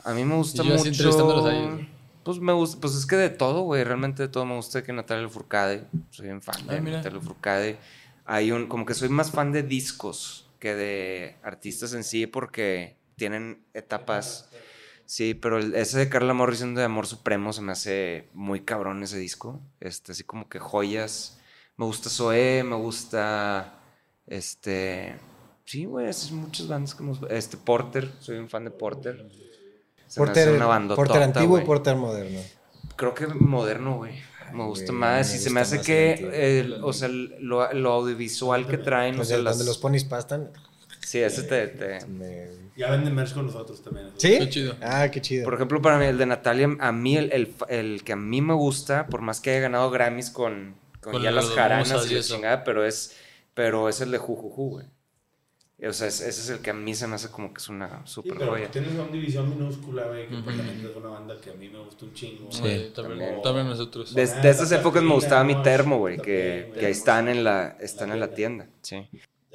A mí me gusta Y yo mucho. ellos. Pues me gusta, pues es que de todo, güey, realmente de todo me gusta que Natalia Furcade, soy bien fan de Ah, mira. Natalia Furcade. Hay un, como que soy más fan de discos que de artistas en sí porque tienen etapas. Sí, pero ese de Carla Morrison de Amor Supremo se me hace muy cabrón ese disco. Este, así como que joyas. Me gusta Zoé, me gusta. Este. Sí, güey, esas muchas bandas que me gustan. Este, Porter, soy un fan de Porter. Se me hace Porter, una bandotota, Porter antiguo güey. o Porter moderno. Creo que moderno, güey. Me gusta güey, más. me y se me hace que, el o sea, lo, lo audiovisual que traen, o Pues sea, el- las- donde los ponis pastan. Sí, ese te, te- me- Ya venden merch con nosotros también. ¿Sí? Qué chido. Ah, qué chido. Por ejemplo, para mí, el de Natalia, a mí, el, el, el que a mí me gusta, por más que haya ganado Grammys con, con, Con ya las jaranas y la eso. chingada, pero es, pero es el de Jujuju, güey. O sea, es- ese es el que a mí se me hace como que es una Sí, super pero joya. tienes una división minúscula, güey, que pues, la neta es una banda que a mí me gusta un chingo. Sí, también, también. también nosotros. De, Ah, de esas la épocas me gustaba mi termo, güey, que, ahí están en la, están en la tienda, sí.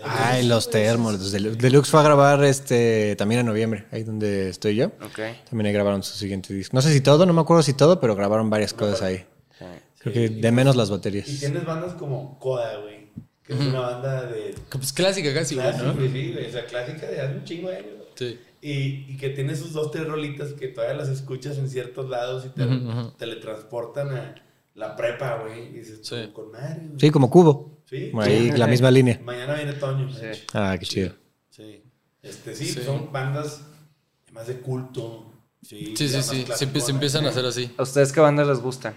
Ay, los termos. los Del- Deluxe fue a grabar este también en noviembre, ahí donde estoy yo. Ok. También ahí grabaron su siguiente disco. No sé si todo, no me acuerdo si todo, pero grabaron varias cosas ahí. sí. Creo que de menos las Y baterías. tienes bandas como Coda, güey, que es una banda de Pues clásica casi, clásica, ¿no? sí, o sea, clásica de hace un chingo de años. Sí. Y, y que tiene sus dos, tres rolitas que todavía las escuchas en ciertos lados y te Ujú, ujú. teletransportan a la prepa, güey. Y dices, Sí. con madre, güey. Sí, como cubo. Sí. Ahí, la misma línea. Mañana viene Toño. Sí. Ah, qué chido. Sí. Este, sí, Sí. son bandas más de culto. Sí, Sí, sí. Se, se empiezan a hacer así. ¿A ustedes qué bandas les gustan?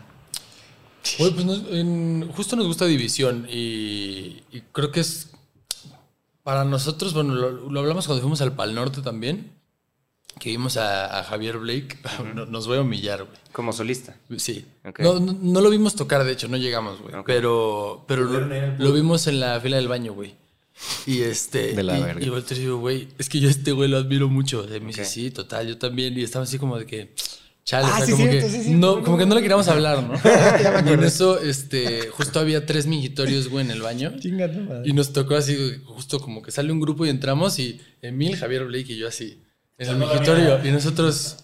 Oye, pues nos- en- justo nos gusta División y, y creo que es para nosotros, bueno, lo, lo hablamos cuando fuimos al Pal Norte también, que vimos a, a Javier Blake. No- nos voy a humillar, güey. Como solista. Sí. No, no, no lo vimos tocar, de hecho, no llegamos, güey. Ok. Pero, pero lo, vimos en la fila del baño, güey. Y este. De la y, verga. y y digo, güey, es que yo a este güey lo admiro mucho. Me dice, Ok. sí, total, yo también. Y estaba así como de que. Chale, Ah, o sea, sí, como, cierto, que, sí, no, como que no le queríamos hablar, ¿no? y en eso, este, justo había tres mingitorios, güey, en el baño. Madre. Y nos tocó así, justo como que sale un grupo y entramos y Emil, Javier Blake y yo así. En el mierda. Y nosotros,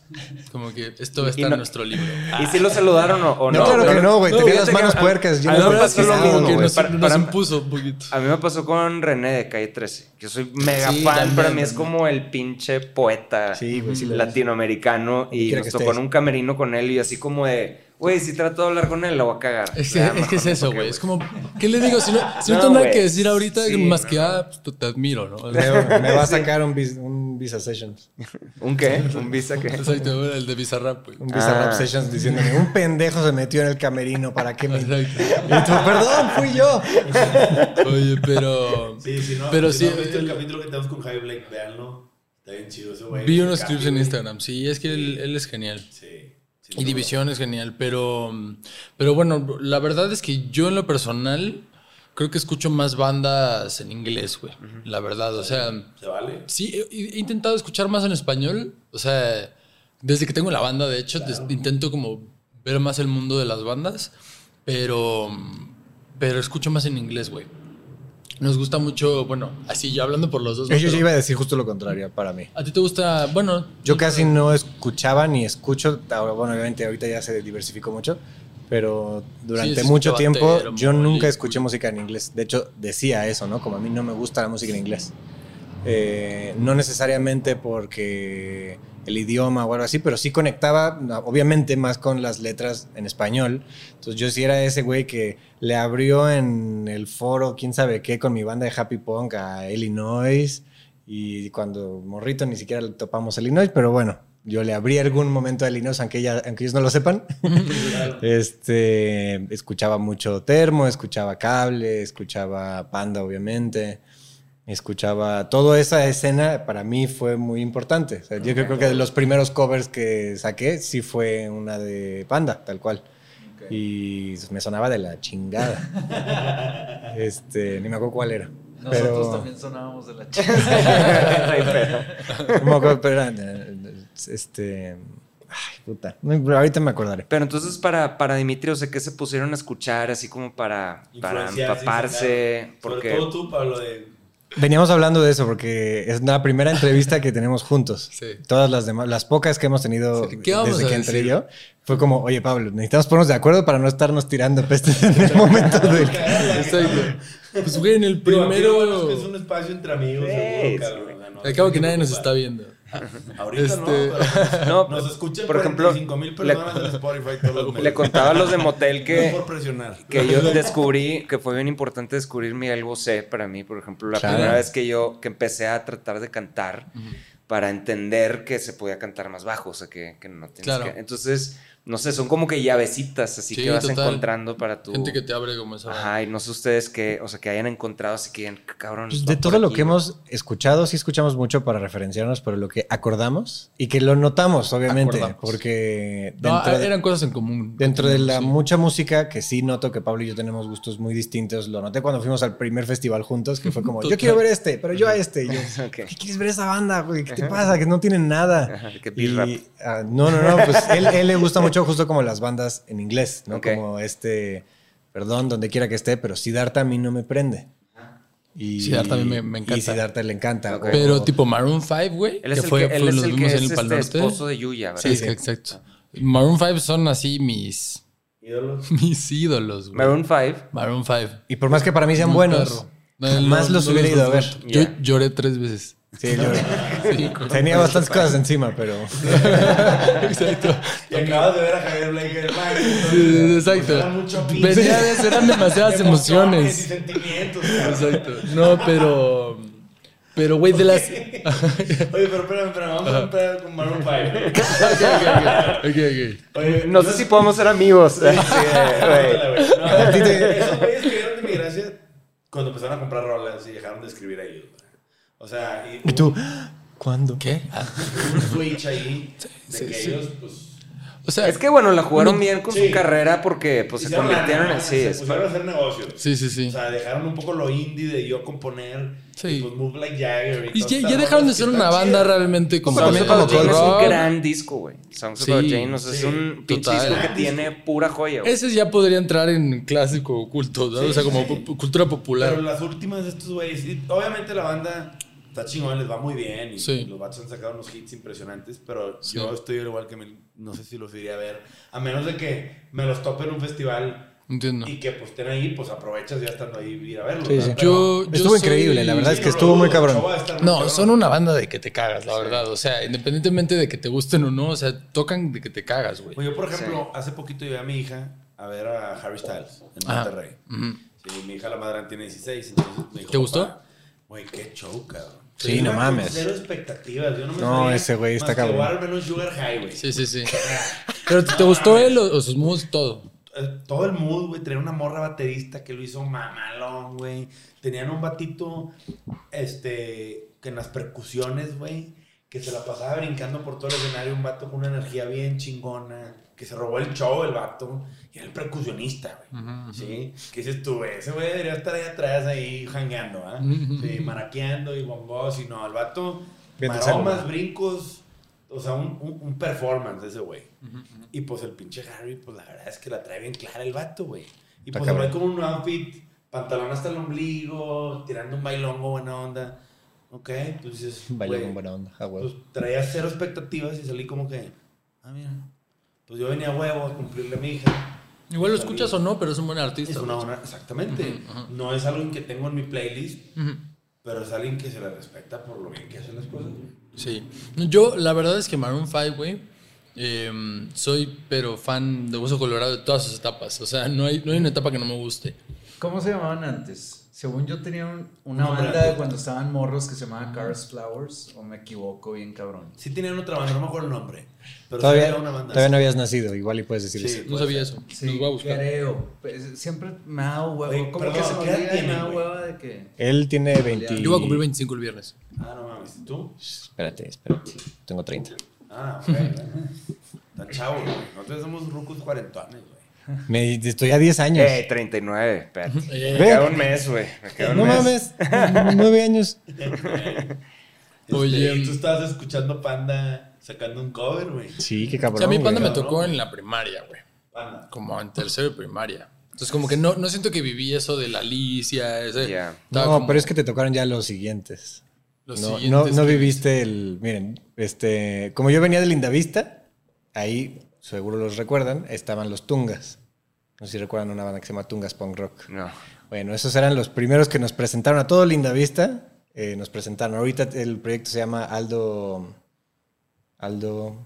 como que esto está Y en no- nuestro libro. ¿Y si lo saludaron o, o no? No, claro que no, güey. no, Tenía las manos a- puercas. a mí me pasó como que güey. nos, Para- nos para- impuso un poquito. A mí me pasó con René de Calle 13. Yo soy mega Sí, fan, también, para mí es como el pinche poeta Sí, güey, sí latinoamericano. Y nos tocó en un camerino con él y así como de, güey, si trato de hablar con él, la voy a cagar. Es que, es, que es eso, güey. Es como, ¿qué le digo? Si no, si no, No, tengo nada que decir ahorita, Sí, más no, que, ah, pues, te admiro, ¿no? Me, me va a sacar un, vis- un Visa Sessions. ¿Un qué? ¿Un visa qué? Exacto, el de Bizarrap, güey. Un Visa Ah. Rap Sessions diciéndome, un pendejo se metió en el camerino, ¿para qué me...? Y tú, perdón, fui yo. Oye, pero. Sí, si no, Pero si sí, no visto el el- capítulo que tenemos con Javi Blake, véanlo. Está bien chido ese güey. Vi unos clips en. Instagram. Sí, es que él, él es genial. Sí. Y División es genial, pero, pero bueno, la verdad es que yo en lo personal creo que escucho más bandas en inglés, güey. La verdad, o sea, ¿Se vale? sí, he, he intentado escuchar más en español, o sea, desde que tengo la banda, de hecho, des- intento como ver más el mundo de las bandas, pero, pero escucho más en inglés, güey. Nos gusta mucho, bueno, así yo hablando por los dos. Yo iba a decir justo lo contrario para mí. ¿A ti te gusta, bueno, Yo casi no escuchaba ni escucho, bueno, obviamente ahorita ya se diversificó mucho, pero durante Sí, mucho tiempo yo nunca escuché música en inglés. De hecho, decía eso, ¿no? Como a mí no me gusta la música en inglés. Eh, no necesariamente porque el idioma o algo así, pero sí conectaba, obviamente, más con las letras en español. Entonces yo sí era ese güey que le abrió en el foro, quién sabe qué, con mi banda de Happy Punk a Illinois. Y cuando morrito ni siquiera le topamos a Illinois, pero bueno, yo le abrí algún momento a Linos, aunque, ella- aunque ellos no lo sepan. este, escuchaba mucho Termo, escuchaba Cable, escuchaba Panda, obviamente. Escuchaba toda esa escena, para mí fue muy importante. O sea, yo creo que de los primeros covers que saqué, sí fue una de Panda, tal cual. Y me sonaba de la chingada. este, ni me acuerdo cuál era. Nosotros pero, también sonábamos de la chica. no me pero este, ay, puta. Ahorita me acordaré. Pero entonces para, para Dimitri, o sea, que se pusieron a escuchar así como para, para empaparse? inspirar. Porque Sobre todo tú, Pablo, de... Veníamos hablando de eso porque es la primera entrevista que tenemos juntos. Sí. Todas las demás, las pocas que hemos tenido Sí, ¿qué vamos desde que entré yo, fue como, oye Pablo, necesitamos ponernos de acuerdo para no estarnos tirando pestes en el momento del... Exacto. Pues, güey, en el primero. es un espacio entre amigos, Sí, seguro, cabrón. o sea, no- Al cabo que nadie nos está viendo. Ahorita Este- no, pero pues, No, nos escuchan por ejemplo, 45 mil le- personas en Spotify todos los meses. le contaba a los de Motel No que, por presionar. que yo descubrí, que fue bien importante descubrir Miguel Bosé para mí, por ejemplo, la Claro. primera vez que yo que empecé a tratar de cantar para entender que se podía cantar más bajo, o sea, que, que no tienes Claro. que... Entonces, no sé, son como que llavecitas así Sí, que vas total. encontrando para tu... Gente que te abre como esa. Ajá, y no sé ustedes que, o sea, que hayan encontrado así que cabrón. Pues de todo lo aquí, que güey". hemos escuchado, sí escuchamos mucho para referenciarnos, pero lo que acordamos y que lo notamos, obviamente, Acordamos. porque No, dentro, de, eran cosas en común. dentro de la Sí. mucha música que sí noto que Pablo y yo tenemos gustos muy distintos, lo noté cuando fuimos al primer festival juntos, que fue como, yo quiero ver este, pero yo a este. Y yo, Ok. ¿qué quieres ver esa banda? güey? ¿Qué te pasa? Que no tienen nada. Ajá, que Y, ah, no, no, no, pues él, él le gusta mucho justo como las bandas en inglés, ¿no? Ok. Como este, perdón, donde quiera que esté, pero Siddhartha a mí no me prende. Y, Siddhartha a mí me- me encanta. Y Siddhartha le encanta. Ok. o- Pero tipo Maroon 5, güey. Él es que el fue, que, él fue- es los el que en es el Pal este Norte. esposo de Yuya, ¿verdad? Sí, sí, exacto. Maroon 5 son así mis, Ídolos. mis ídolos, güey. Maroon 5. Maroon 5. Y por más que para mí sean Muy buenos. No, jamás no, los no hubiera ido a ver. disfruto. Yo lloré tres veces. Sí, yo- Sí, tenía bastantes cosas encima, pero... Exacto. Y acabas de ver a Javier Blake el Sí, exacto. Venía de eran demasiadas emociones y sentimientos. Exacto. No, pero. Pero, güey, de las. Oye, pero espérame, espérame, vamos a empezar con Maroon 5. Ok, ok. Oye, No sé si podemos ser amigos. Sí, güey. Esos güeyes cayeron de mi gracia cuando empezaron a comprar rolas y dejaron de escribir a ellos. O sea, y, ¿Y tú? ¿Cuándo? ¿Qué? Ah, un switch ahí de Sí, que sí. ellos, pues. O sea, Es que bueno, la jugaron bien con Sí. su carrera porque pues se convirtieron en sí. Se es- pusieron a hacer negocios. Sí, sí, sí. O sea, dejaron un poco lo indie de yo componer. Sí. Y pues Move Like Jagger. Y todas ya, ya dejaron de ser una banda chidas. realmente como. Songs También About como Jane es un gran disco, güey. Songs Sí, About Jane, o sea, es sí, un pinche disco que tiene pura joya, güey. Ese ya podría entrar en clásico oculto, ¿no? Sí, o sea, como cultura popular. Pero las últimas de estos güeyes, y obviamente la banda está chingón, les va muy bien y Sí. los vatos han sacado unos hits impresionantes, pero Sí. yo estoy al igual que me- no sé si los iría a ver, a menos de que me los tope en un festival Entiendo. y que pues estén ahí, pues aprovechas ya estando ahí ir a verlos. Yo, yo Estuvo soy- increíble, la verdad es que estuvo muy cabrón. muy No, cabrón. son una banda de que te cagas, la verdad. O sea, independientemente de que te gusten o no, o sea, tocan de que te cagas, güey. Pues yo, por ejemplo, hace poquito llevé a mi hija a ver a Harry Styles en Ajá. Monterrey. Sí, mi hija la madre tiene 16, entonces me dijo, ¿Te gustó? "Papá, Güey, qué show, cabrón. Sí, no mames. con Cero expectativas. Yo no me No, ese güey está cabrón. Watermelon Sugar High, güey. Sí, sí, sí. Pero ¿te, te gustó él o, o sus moods? Todo. Eh, Todo el mood, güey. Tenía una morra baterista que lo hizo mamalón, güey. Tenían un batito, este, que en las percusiones, güey, que se la pasaba brincando por todo el escenario. Un vato con una energía bien chingona, que se robó el show, el vato. Y era el percusionista, güey. ¿Sí? ¿Qué dices tú, güey? Ese güey debería estar ahí atrás, ahí jangueando, ¿ah? Sí, maraqueando y bongos y no. El vato, maromas, brincos. O sea, un, un, un performance ese güey. Y pues el pinche Harry, pues la verdad es que la trae bien clara el vato, güey. Y Está pues se ve como un outfit, pantalón hasta el ombligo, tirando un bailongo buena onda. Ok, pues dices, Bailó güey, con buena onda, a huevo. pues traía cero expectativas y salí como que, ah, mira. Pues yo venía a huevo a cumplirle a mi hija. Igual lo escuchas o no, pero es un buen artista. Es una buena, exactamente. No es algo que tengo en mi playlist, pero es alguien que se le respeta por lo bien que hace las cosas. Sí. Yo, la verdad es que Maroon 5, güey, eh, soy pero fan de Hueso Colorado de todas sus etapas. O sea, no hay, no hay una etapa que no me guste. ¿Cómo se llamaban antes? Según yo tenía un- una Nombre banda artista. cuando estaban morros que se llamaba Cars Flowers, o me equivoco bien cabrón. Sí tenían otra banda, no me acuerdo el nombre. Pero sí Todavía, había una banda. todavía no habías nacido, igual y puedes decir Sí. eso. No sabía eso. Sí, Nos voy a buscar. creo. Pues, siempre me ha dado huevo. Oye, como perdón, que se me ¿qué edad olvida y me tienen, da güey? hueva de que... Él tiene 20. Yo voy a cumplir 25 el viernes. Ah, no mames. ¿Y tú? Espérate, espérate. Tengo 30. Ah, ok. bueno. Está chavo, güey. Nosotros somos rucos cuarentones, güey. Me, estoy a 10 años. Eh, 39, espérate. Eh, Me Ve. queda un mes, güey. Me queda un no mes. mames, 9 años. Oye, Este, y tú estabas escuchando Panda sacando un cover, güey. Sí, qué o cabrón. sea, a mí Panda me tocó en la primaria, güey. Panda. Como en tercero de primaria. Entonces, como que no, no siento que viví eso de la Alicia. Ese, No, como pero es que te tocaron ya los siguientes. los no, siguientes no, no viviste el. Miren, este. Como yo venía de Lindavista, ahí, seguro los recuerdan, estaban los Tungas. No sé si recuerdan una banda que se llama Tungas Punk Rock. No. Bueno, esos eran los primeros que nos presentaron a todo Lindavista. eh, nos presentaron. Ahorita el proyecto se llama Aldo. Aldo.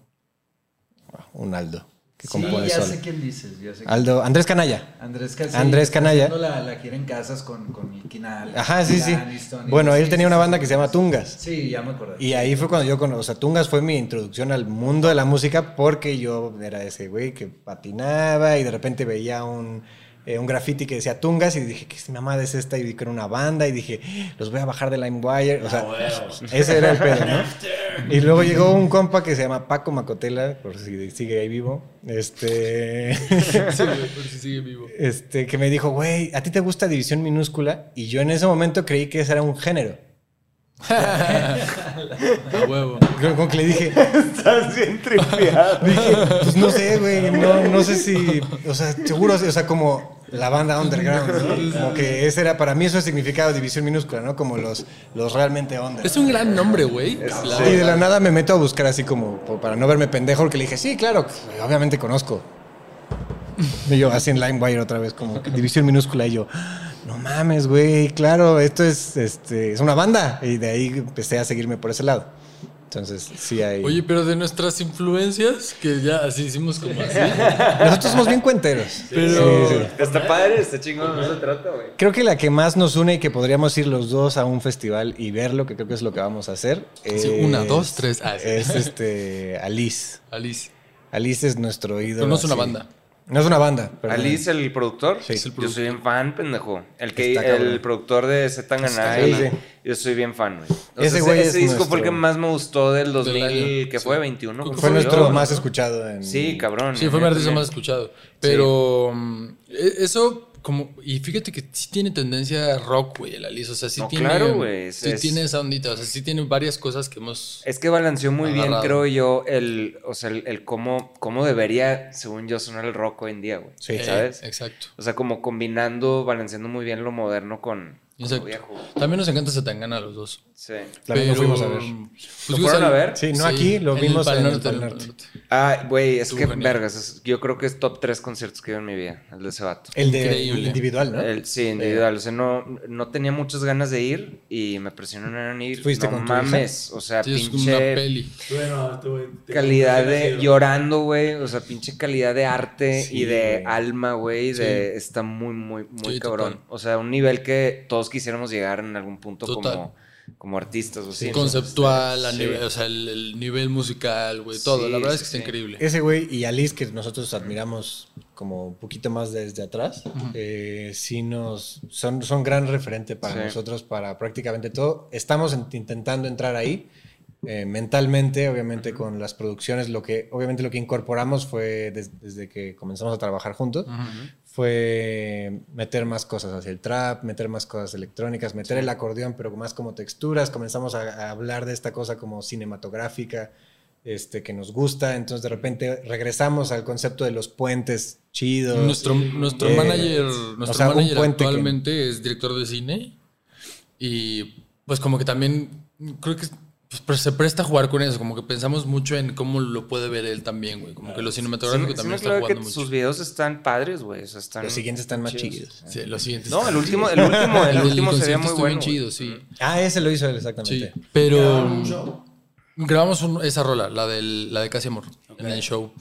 ah, Un Aldo. Que Sí, compone ya sé quién dices. Ya sé quién- Aldo. Andrés Canalla. Andrés, Ca- sí, Andrés Canalla. La, la gira en casas con, con Quinal. Ajá, sí, sí. Aniston Bueno, él sí, tenía una banda que se llama Tungas. Sí, ya me acordé. Y ahí fue cuando yo conocí, o sea, Tungas fue mi introducción al mundo de la música porque yo era ese güey que patinaba y de repente veía un, eh, un graffiti que decía Tungas y dije, ¿qué mamada es esta? Y vi que era una banda y dije, los voy a bajar de LimeWire. O sea, Ah, ese era el pedo, ¿no? Y luego llegó un compa que se llama Paco Macotela, por si sigue ahí vivo, este, Sí, por si sigue vivo. este, que me dijo, güey, ¿a ti te gusta División Minúscula? Y yo en ese momento creí que ese era un género. A huevo. Creo como que le dije, Estás bien tripeado. Dije, pues no sé, güey, no, no sé si, o sea, seguro, o sea, como la banda underground, ¿no? Como que ese era, para mí eso significaba división minúscula, ¿no? Como los, los realmente under. Es un gran nombre, güey. La Y de la nada me meto a buscar así como, para no verme pendejo, porque le dije, sí, claro, obviamente conozco. Y yo así en LimeWire otra vez, como división minúscula, y yo, no mames, güey, claro, esto es, este, es una banda. Y de ahí empecé a seguirme por ese lado. Entonces, sí hay... Oye, pero de nuestras influencias, que ya así hicimos como así. Nosotros somos bien cuenteros. Pero- Sí, sí. Está padre, está chingón, no se trata, güey. Creo que la que más nos une y que podríamos ir los dos a un festival y verlo, que creo que es lo que vamos a hacer. Sí, es- una, dos, tres. Ah, sí. Es este Alice. Alice. Alice es nuestro ídolo. Pero no es una así. banda. No es una banda. perdón. Alice, el productor. Sí. Es el Yo soy bien fan, pendejo. El, que, Está el productor de Zetangana. Sí, sí. Yo soy bien fan, güey. O Ese sea, güey ese es disco fue el que nuestro- más me gustó del 2000, año, que sí. fue 21. Fue nuestro yo. más escuchado en. Sí, cabrón. Sí, fue mi artista más escuchado. Pero mm, e- eso, como. Y fíjate que sí tiene tendencia a rock, güey, el Alice. O sea, sí No, tiene. claro, güey, Sí es- tiene esa ondita. O sea, sí tiene varias cosas que hemos. Es que balanceó muy bien, creo yo, el, o sea, el, el cómo, cómo debería, según yo, sonar el rock hoy en día, güey. Sí. Eh, ¿Sabes? exacto. O sea, como combinando, balanceando muy bien lo moderno con, Exacto. También nos encanta Zetangana a los dos. Sí. También lo fuimos a ver. pues, ¿Lo güey, fueron a ver? Sí, no aquí, lo en vimos en el Norte, Pal. Ah, güey, es Estuvo que, genial. vergas, es- yo creo que es top tres conciertos que he ido en mi vida, el de ese vato. El de Increíble. individual, ¿no? El- sí, individual. O sea, no, no tenía muchas ganas de ir y me presionaron a ir. ¿Fuiste no con tu hija? mames. O sea, Sí, es como pinche una peli. Bueno, te- calidad de llorando, güey. O sea, pinche calidad de arte Sí, y de alma, güey. De, Sí. está muy, muy, muy Sí, cabrón. total. O sea, un nivel que todos quisiéramos llegar en algún punto Total. como, como artistas. O así. Conceptual, a Sí. nivel, o sea, el, el nivel musical, güey, todo. Sí, La verdad es que sí, está sí. increíble. Ese güey y Alice, que nosotros admiramos como un poquito más desde atrás, eh, sí nos son, son gran referente para Sí. nosotros, para prácticamente todo. Estamos en- intentando entrar ahí. eh, mentalmente, obviamente con las producciones, lo que, obviamente lo que incorporamos fue des- desde que comenzamos a trabajar juntos, fue meter más cosas hacia el trap, meter más cosas electrónicas, meter el acordeón, pero más como texturas, comenzamos a, a hablar de esta cosa como cinematográfica, este, que nos gusta, entonces de repente regresamos al concepto de los puentes chidos. Nuestro, nuestro Eh, manager, o nuestro sea, un manager que- actualmente es director de cine. Y pues como que también creo que pues, pero se presta a jugar con eso. Como que pensamos mucho en cómo lo puede ver él también, güey. Como que lo Sí, cinematográfico sí también me está claro que jugando mucho. sus videos están padres, güey. O sea, están Los siguientes están más chidos. chidos. Sí, los siguientes. No, el último, el último, el del último sería concierto muy estuvo bueno. bien chido, sí. Ah, ese lo hizo él Sí, exactamente. pero show? grabamos un- esa rola, la, del, la de Casi Amor, en el show.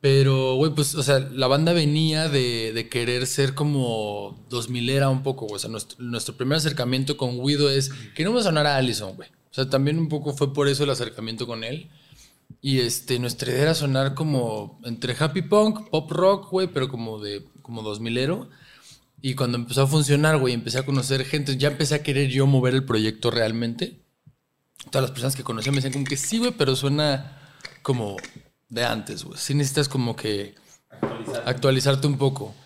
Pero, güey, pues, o sea, la banda venía de, de querer ser como 2000 era un poco, güey. O sea, nuestro, nuestro primer acercamiento con Guido es, queremos sonar a Allison, güey. O sea, también un poco fue por eso el acercamiento con él. Y este, nuestra idea era sonar como entre happy punk, pop rock, güey, pero como de como 2000ero. Y cuando empezó a funcionar, güey, empecé a conocer gente, ya empecé a querer yo mover el proyecto realmente. Todas las personas que conocía me decían como que sí, güey, pero suena como de antes, güey. Sí necesitas como que actualizarte un poco.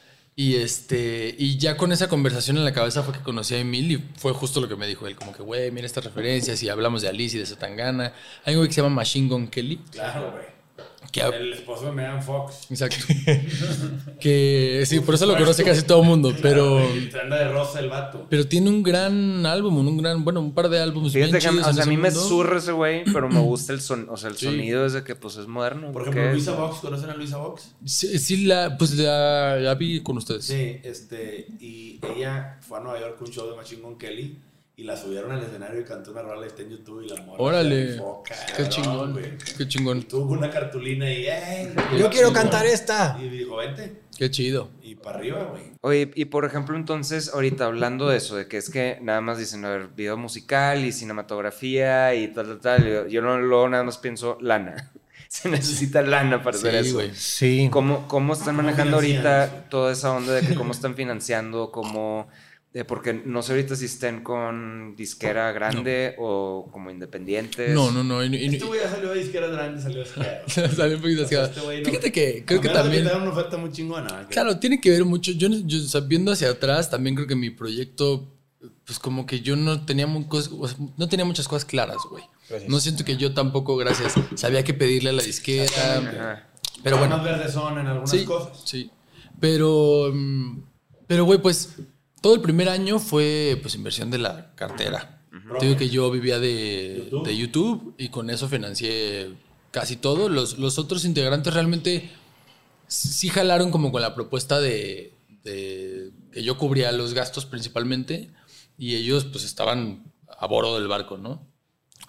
Y este, y ya con esa conversación en la cabeza fue que conocí a Emil y fue justo lo que me dijo él, como que, güey, mira estas referencias y hablamos de Alice y de Satangana. Hay un güey que se llama Machine Gun Kelly. Claro, güey. Que, El esposo de Megan Fox. exacto. que sí, por eso lo conoce casi todo el mundo, pero, anda de rosa el vato. pero tiene un gran álbum, un gran, bueno, un par de álbumes Fíjate bien que, chidos o sea, a ese mí me zurra ese güey, pero me gusta el son, o sea, el Sí. sonido desde que pues es moderno. Por ¿qué ejemplo? Luisa Vox, ¿conocen a Luisa Vox? Sí, sí, la, pues la, la vi con ustedes. Sí, este, y ella fue a Nueva York a un show de Machine Gun Kelly y la subieron al escenario y cantó una rola y está en YouTube y la morra. se Órale, qué chingón, güey. qué chingón, Tuvo una cartulina y ¡ey! Yo quiero cantar esta. Y dijo, vente. qué chido. Y para arriba, güey. Oye, y por ejemplo, entonces, ahorita hablando de eso, de que es que nada más dicen, a ver, video musical y cinematografía y tal, tal, tal. Yo, yo no, luego nada más pienso lana. Se necesita lana para hacer eso. güey. Sí. ¿Cómo, ¿Cómo están ¿Cómo manejando ahorita toda esa onda de que cómo están financiando, cómo... eh, porque no sé ahorita si estén con disquera grande o como independientes. No, no, no. y- y- Este güey ya salió de disquera grande, salió de disquera. Salió un poquito así. Este no- Fíjate que creo que A también. una oferta muy chingona. que- Claro, tiene que ver mucho. Yo, yo, o sea, viendo hacia atrás, también creo que mi proyecto, pues como que yo no tenía, mu- cos- o sea, no tenía muchas cosas claras, güey. No siento que yo tampoco, gracias, sabía que pedirle a la disquera. Ajá. Pero bueno, Más verdes son en algunas sí, cosas. sí. Pero, mm, pero güey, pues todo el primer año fue pues inversión de la cartera. Te digo que yo vivía de YouTube. de YouTube y con eso financié casi todo. Los, los otros integrantes realmente sí jalaron como con la propuesta de, de que yo cubría los gastos principalmente y ellos pues estaban a bordo del barco, ¿no?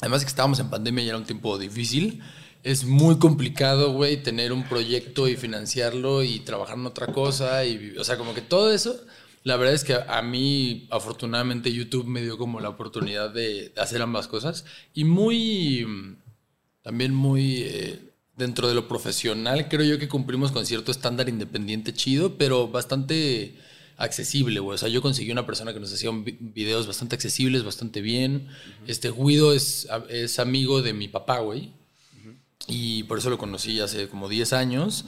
Además de que estábamos en pandemia y era un tiempo difícil, es muy complicado, güey, tener un proyecto y financiarlo y trabajar en otra cosa y, o sea, como que todo eso, la verdad es que a mí, afortunadamente, YouTube me dio como la oportunidad de hacer ambas cosas y muy, también muy, eh, dentro de lo profesional, creo yo que cumplimos con cierto estándar independiente chido, pero bastante accesible, güey. O sea, yo conseguí una persona que nos hacía videos bastante accesibles, bastante bien. Este Guido es, es amigo de mi papá, güey. Y por eso lo conocí hace como 10 años.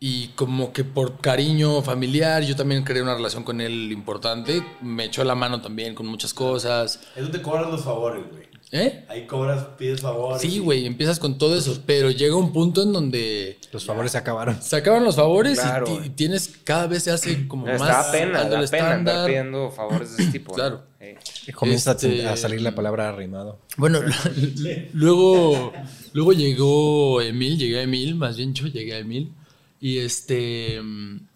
Y como que por cariño familiar, yo también creé una relación con él importante. Me echó la mano también con muchas cosas. Ahí donde cobras los favores, güey. ¿Eh? Ahí cobras, pides favores. Sí, güey, empiezas con todo eso. Pero llega un punto en donde Los favores se acabaron. se acaban los favores y Claro, y, tienes, cada vez se hace como Está más da pena, da pena andar pidiendo favores de ese tipo. Claro. Sí. Comienza a- Este- a salir la palabra arrimado. Bueno, luego, luego llegó Emil, llegué a Emil, más bien yo llegué a Emil. Y este,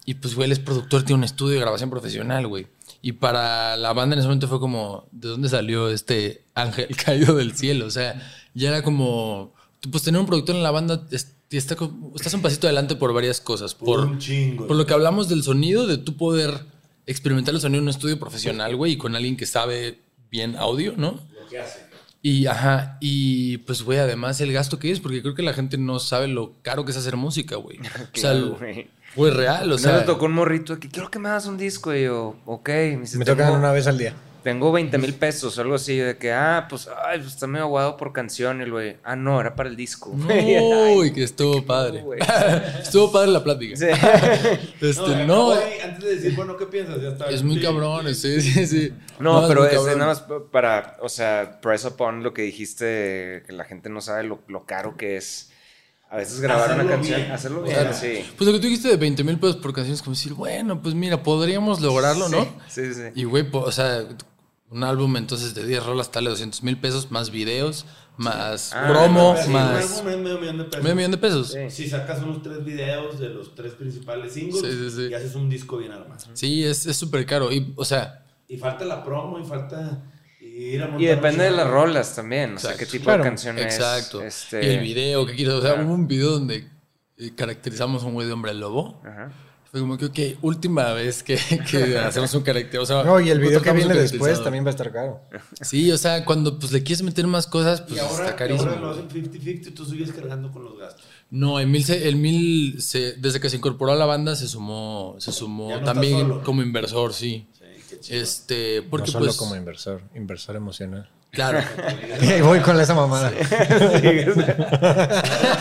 y pues, güey, él es productor, tiene un estudio de grabación profesional, güey. Y para la banda en ese momento fue como, ¿de dónde salió este ángel caído del cielo? O sea, ya era como, pues tener un productor en la banda, es- está estás un pasito adelante por varias cosas. Por, un chingo. por lo que hablamos del sonido, de tú poder experimentar el sonido en un estudio profesional, güey, y con alguien que sabe bien audio, ¿no? Lo que hace. Y, ajá, y pues, güey, además el gasto que es, porque creo que la gente no sabe lo caro que es hacer música, güey. o sea, güey. güey, real, o sea. me tocó un morrito que quiero que me hagas un disco. Y yo, ok. Me, dice, Me tocan una vez al día. Tengo 20 mil pesos, algo así. De que, ah, pues, ay, pues está medio aguado por canción. Y el güey, ah, no, era para el disco. Uy, que estuvo padre. estuvo padre la plática. Sí. Este, no, güey, antes de decir, bueno, ¿qué piensas? Ya está. es muy Sí. cabrón, sí, sí, sí. No, pero es, nada más para, o sea, press upon lo que dijiste, que la gente no sabe lo, lo caro que es a veces grabar Hacerlo una canción, bien. hacerlo bien, Claro. sí. Pues lo que tú dijiste de 20 mil pesos por canción es como decir, bueno, pues mira, podríamos lograrlo, ¿no? Sí, sí, sí. Y, güey, o sea, un álbum entonces de 10 rolas tal de 200 mil pesos, más videos, más Ah, promo, Sí, más un medio millón de pesos. medio millón de pesos. Sí. Si sacas unos tres videos de los tres principales singles Sí, sí, sí. y haces un disco bien armado. Sí, es es súper caro. Y, o sea, Y falta la promo y falta ir a montar Y depende de las rolas también, o sea, qué tipo Claro, de canción es. exacto. Este, Y el video, ¿qué quieres? O sea, claro. hubo un video donde eh, caracterizamos a un güey de hombre lobo. Ajá. Fue como que, ok, última vez que, que hacemos un carácter. O sea, No, y el video que viene después también va a estar caro. Sí, o sea, cuando pues le quieres meter más cosas, pues y ahora, está y carísimo. ahora lo hacen 50-50 y tú sigues cargando con los gastos. No, el mil, se- el mil se- desde que se incorporó a la banda se sumó, se sumó no también como inversor, sí. Sí. Este, porque no solo pues, como inversor, inversor emocional. claro. Y voy con esa mamada.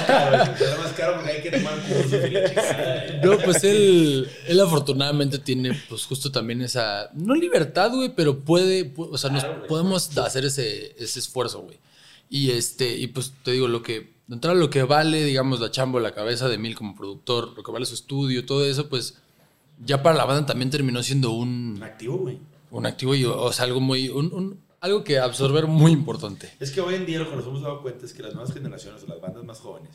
Claro, sale más caro porque hay que tomar chingada. No, pues él, él afortunadamente tiene, pues justo también esa, no libertad, güey, pero puede, pu- o sea, nos podemos hacer ese, ese esfuerzo, güey. Y este, y pues te digo, lo que, de entrada lo que vale, digamos, la chambo, la cabeza de Mil como productor, lo que vale su estudio, todo eso, pues ya para la banda también terminó siendo un, Un activo, güey. un activo y, o sea, algo muy, un- un- algo que absorber muy importante. Es que hoy en día lo que nos hemos dado cuenta es que las nuevas generaciones o las bandas más jóvenes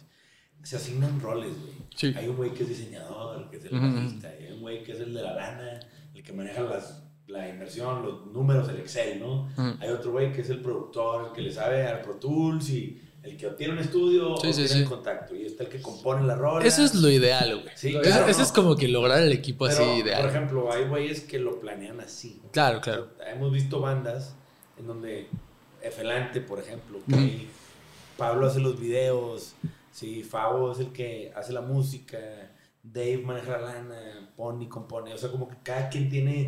se asignan roles, güey. Sí. Hay un güey que es diseñador, que es el bajista, y hay un güey que es el de la lana, el que maneja las, la inversión, los números, el Excel, ¿no? Hay otro güey que es el productor, el que le sabe al Pro Tools y el que tiene un estudio Sí, o sí, el contacto. Y está el que compone la rola. Eso es lo ideal, güey. Sí, Eso- claro, Eso ¿no? es como que lograr el equipo Pero, así ideal. Por ejemplo, hay güeyes que lo planean así. Claro, claro. Hemos visto bandas en donde Efelante, por ejemplo, que Pablo hace los videos, sí, Fabo es el que hace la música, Dave maneja la lana, Pony compone, o sea, como que cada quien tiene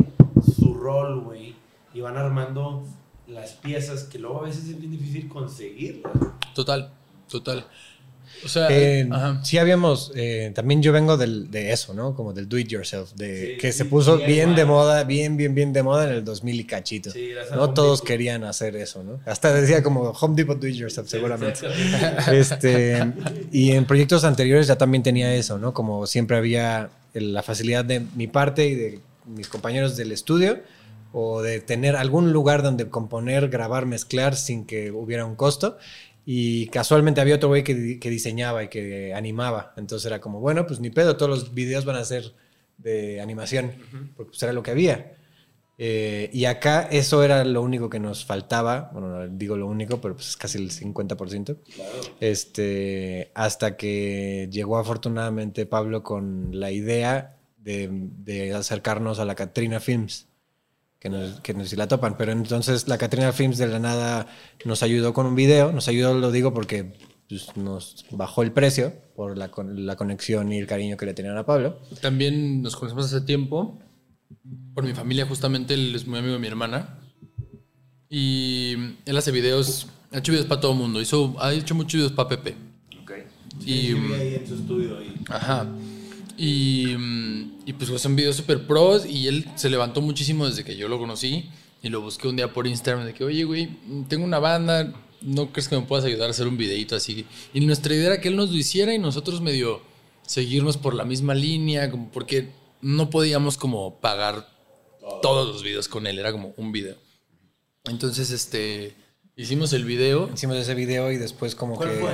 su rol, güey, y van armando las piezas que luego a veces es bien difícil conseguir. Total, total. O sea, Eh, ajá. sí habíamos, eh, también yo vengo del- de eso, ¿no? Como del do it yourself, de Sí, que se puso sí, bien de moda, bien, bien, bien de moda en el 2000 y cachito. No Home todos Depot. querían hacer eso, ¿no? Hasta decía como Home Depot do it yourself, seguramente. Este, y en proyectos anteriores ya también tenía eso, ¿no? Como siempre había el- la facilidad de mi parte y de mis compañeros del estudio o de tener algún lugar donde componer, grabar, mezclar sin que hubiera un costo. Y casualmente había otro güey que, di- que diseñaba y que animaba. Entonces era como, bueno, pues ni pedo, todos los videos van a ser de animación, porque pues era lo que había. Eh, y acá eso era lo único que nos faltaba, bueno, no digo lo único, pero pues es casi el 50%. Este, hasta que llegó afortunadamente Pablo con la idea de, de acercarnos a la Catrina Films, que nos, que nos si la topan. Pero entonces la Catrina Films de la nada nos ayudó con un video, nos ayudó, lo digo porque pues, nos bajó el precio por la, con- la conexión y el cariño que le tenían a Pablo. También nos conocemos hace tiempo. Por mi familia, justamente, él es muy amigo de mi hermana. Y él hace videos, ha hecho videos para todo el mundo. Hizo, ha hecho muchos videos para Pepe. Ok. Y, Sí, vi ahí en su estudio y Ajá. Y, mm, y pues son videos super pros y él se levantó muchísimo desde que yo lo conocí y lo busqué un día por Instagram de que, oye, güey, tengo una banda, ¿no crees que me puedas ayudar a hacer un videito así? Y nuestra idea era que él nos lo hiciera y nosotros medio seguirnos por la misma línea, como porque no podíamos como pagar todos los videos con él, era como un video. Entonces, este, hicimos el video. Hicimos ese video y después como ¿Cuál que... fue?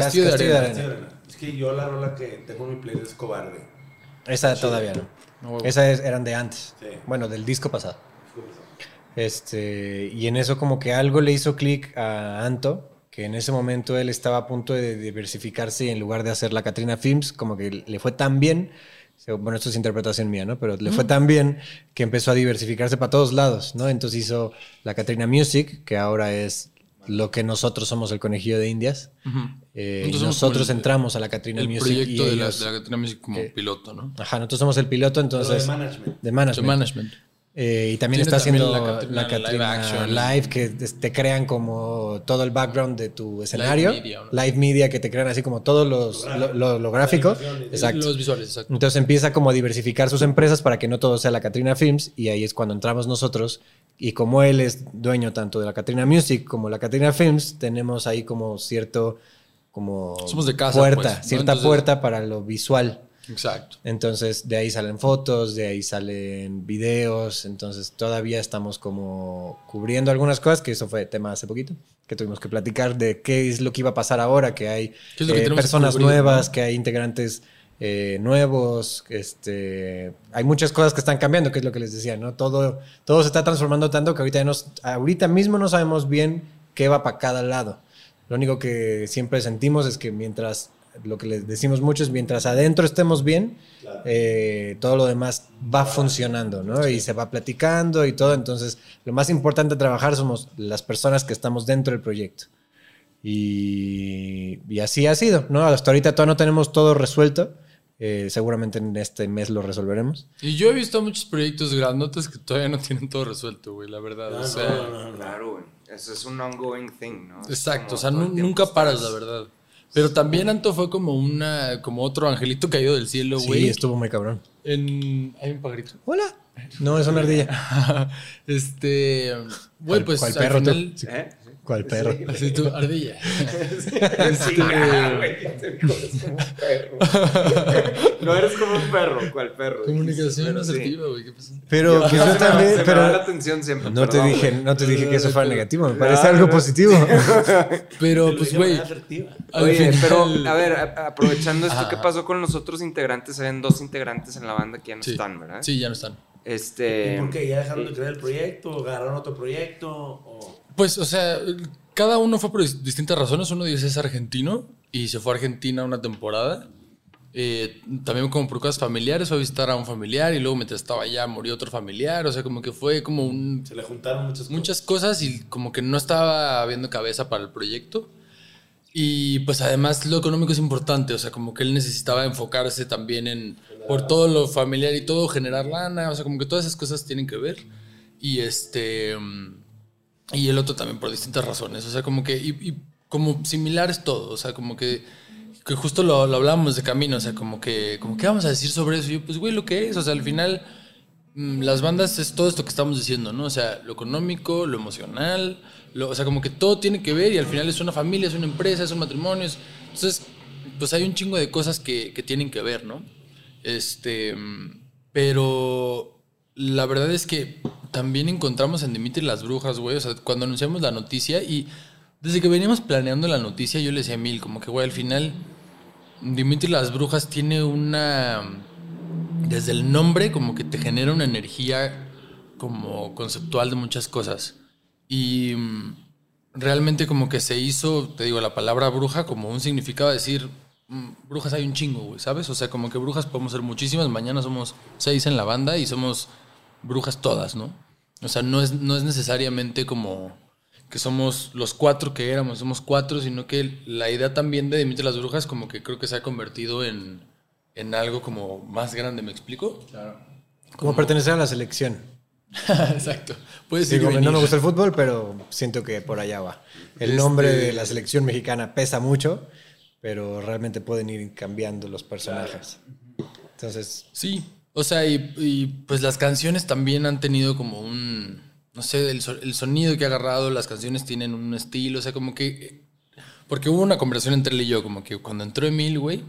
Castillo de Arena. Sí, Arena. Es que yo la rola que tengo en mi playlist es Cobarde. Esa todavía no. No. Esas eran de antes. Sí. Bueno, del disco pasado. Este, y en eso como que algo le hizo clic a Anto, que en ese momento él estaba a punto de diversificarse y en lugar de hacer la Katrina Films, como que le fue tan bien, bueno, esto es interpretación mía, ¿no? Pero le fue tan bien que empezó a diversificarse para todos lados, ¿no? Entonces hizo la Katrina Music, que ahora es lo que nosotros somos el conejillo de Indias. Eh, y Nosotros el- entramos a la Katrina el Music. y proyecto de la, de la Catrina Music como eh, piloto, ¿no? Ajá, nosotros somos el piloto, Pero entonces... de management. De De management. management. Eh, y también Tiene está también haciendo la la Catrina Catrina, live action. live, que te crean como todo el background de tu escenario. media, ¿no? Live media, que te crean así como todos los, lo, lo- lo gráfico. Exacto. Los visuales, exacto. Entonces empieza como a diversificar sus empresas para que no todo sea la Catrina Films y ahí es cuando entramos nosotros y como él es dueño tanto de la Catrina Music como la Catrina Films, tenemos ahí como cierto como Somos de casa, puerta, pues, ¿no? cierta Entonces- puerta para lo visual. Exacto. Entonces, de ahí salen fotos, de ahí salen videos. Entonces, todavía estamos como cubriendo algunas cosas, que eso fue tema hace poquito, que tuvimos que platicar de qué es lo que iba a pasar ahora, que hay ¿Qué es lo que eh, que personas cubrir, nuevas, no? que hay integrantes eh, nuevos, este, hay muchas cosas que están cambiando, que es lo que les decía, ¿no? Todo, todo se está transformando tanto que ahorita, nos, ahorita mismo no sabemos bien qué va para cada lado. Lo único que siempre sentimos es que mientras lo que les decimos mucho es mientras adentro estemos bien, eh, todo lo demás va funcionando, ¿no? Y se va platicando y todo. Entonces, lo más importante a trabajar somos las personas que estamos dentro del proyecto. Y, y así ha sido, ¿no? Hasta ahorita todavía no tenemos todo resuelto. Eh, seguramente en este mes lo resolveremos. Y yo he visto muchos proyectos grandotes que todavía no tienen todo resuelto, güey, la verdad. o sea, Claro, güey. Eso es un ongoing thing, ¿no? Exacto, como o sea, nunca paras, la verdad. Pero también Anto fue como una, como otro angelito caído del cielo, Sí, güey. estuvo muy cabrón. en, hay un pajarito. Hola. No, es una ardilla. este, güey, ¿Cuál- pues cuál al perro tú? final- ¿Eh? ¿Cuál perro? Así tú, ardilla. Sí, ah, güey, te digo, eres como un perro. No eres como un perro, ¿cuál perro? Comunicación Pero sí. asertiva, güey, ¿qué pasó? Pero pues, Se yo me- también, se me pero la atención siempre. no te dije, güey. no te dije que eso fuera negativo, me No, parece no, algo positivo. Pero, pues, güey, Oye, final- pero a ver, aprovechando esto, ¿qué pasó con los otros integrantes? Habían dos integrantes en la banda que ya no Sí. están, ¿verdad? Sí, ya no están. Este. ¿Y por qué? ¿Ya dejaron de crear el proyecto? ¿O ¿Agarraron otro proyecto? ¿O Pues, o sea, cada uno fue por dis- distintas razones. Uno de ellos es argentino y se fue a Argentina una temporada. Eh, también como por cosas familiares, fue a visitar a un familiar y luego mientras estaba allá murió otro familiar. O sea, como que fue como un, se le juntaron muchas cosas? muchas cosas y como que no estaba habiendo cabeza para el proyecto. Y pues además lo económico es importante, o sea, como que él necesitaba enfocarse también en, por todo lo familiar y todo, generar lana, o sea, como que todas esas cosas tienen que ver. Y este, mm, y el otro también por distintas razones, o sea, como que, y, y como similares todo, o sea, como que, que justo lo, lo hablábamos de camino, o sea, como que, como que vamos a decir sobre eso, y yo, pues, güey, lo que es, o sea, al final mm, las bandas es todo esto que estamos diciendo, ¿no? O sea, lo económico, lo emocional, lo- o sea, como que todo tiene que ver y al final es una familia, es una empresa, es un matrimonio. es- entonces, pues hay un chingo de cosas que, que tienen que ver, ¿no? Este, mm, pero la verdad es que también encontramos en Dimitri las brujas, güey. O sea, cuando anunciamos la noticia y desde que veníamos planeando la noticia, yo le decía a Mil, como que, güey, al final, Dimitri las brujas tiene una desde el nombre como que te genera una energía como conceptual de muchas cosas. Y mm, realmente como que se hizo, te digo, la palabra bruja como un significado de decir, mm, brujas hay un chingo, güey, ¿sabes? O sea, como que brujas podemos ser muchísimas, mañana somos seis en la banda y somos brujas todas, ¿no? O sea, no es, no es necesariamente como que somos los cuatro que éramos, somos cuatro, sino que la idea también de Dimitri las Brujas como que creo que se ha convertido en, en algo como más grande, ¿me explico? Claro. Como pertenecer a la selección. Exacto. Puedes Digo, no me gusta el fútbol, pero siento que por allá va. El nombre de la selección mexicana pesa mucho, pero realmente pueden ir cambiando los personajes. Entonces, Sí, o sea, y, y, pues las canciones también han tenido como un, no sé, el, el sonido que ha agarrado, las canciones tienen un estilo, o sea, como que, porque hubo una conversación entre él y yo, como que cuando entró Emil, güey,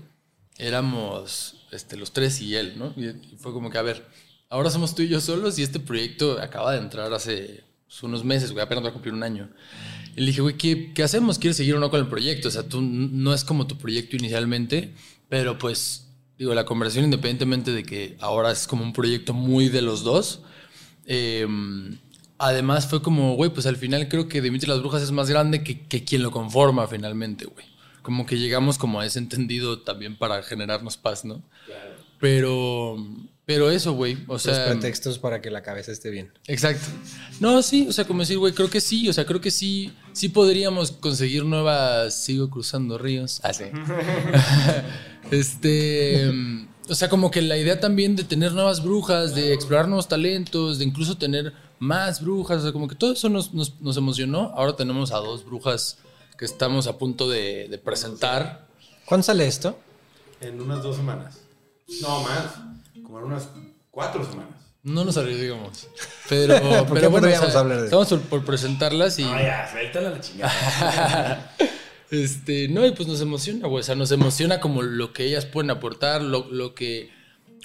éramos este, los tres y él, ¿no? Y, fue como que, a ver, ahora somos tú y yo solos y este proyecto acaba de entrar hace pues, unos meses, güey, apenas va a cumplir un año. Y le dije, güey, ¿qué, ¿qué hacemos? ¿Quieres seguir o no con el proyecto? O sea, tú no es como tu proyecto inicialmente, pero pues, digo, la conversación, independientemente de que ahora es como un proyecto muy de los dos, eh, además fue como, güey, pues al final creo que Dimitri las Brujas es más grande que, que quien lo conforma finalmente, güey. Como que llegamos como a ese entendido también para generarnos paz, ¿no? Pero, pero eso, güey, o los sea... pretextos para que la cabeza esté bien. Exacto. No, sí, o sea, como decir, güey, creo que sí, o sea, creo que sí, sí podríamos conseguir nuevas, sigo cruzando ríos. Ah, sí. este, mm, o sea, como que la idea también de tener nuevas brujas, de explorar nuevos talentos, de incluso tener más brujas, o sea, como que todo eso nos, nos, nos emocionó. Ahora tenemos a dos brujas que estamos a punto de, de presentar. ¿Cuándo sale esto? En unas dos semanas. No, más. Como en unas cuatro semanas. No nos arriesgamos. Pero, ¿Por qué pero bueno, o podríamos sea, hablar de estamos por, por presentarlas y... No, ya, suéltala la chingada. Este, no, y pues nos emociona, güey. O sea, nos emociona como lo que ellas pueden aportar, lo, lo que.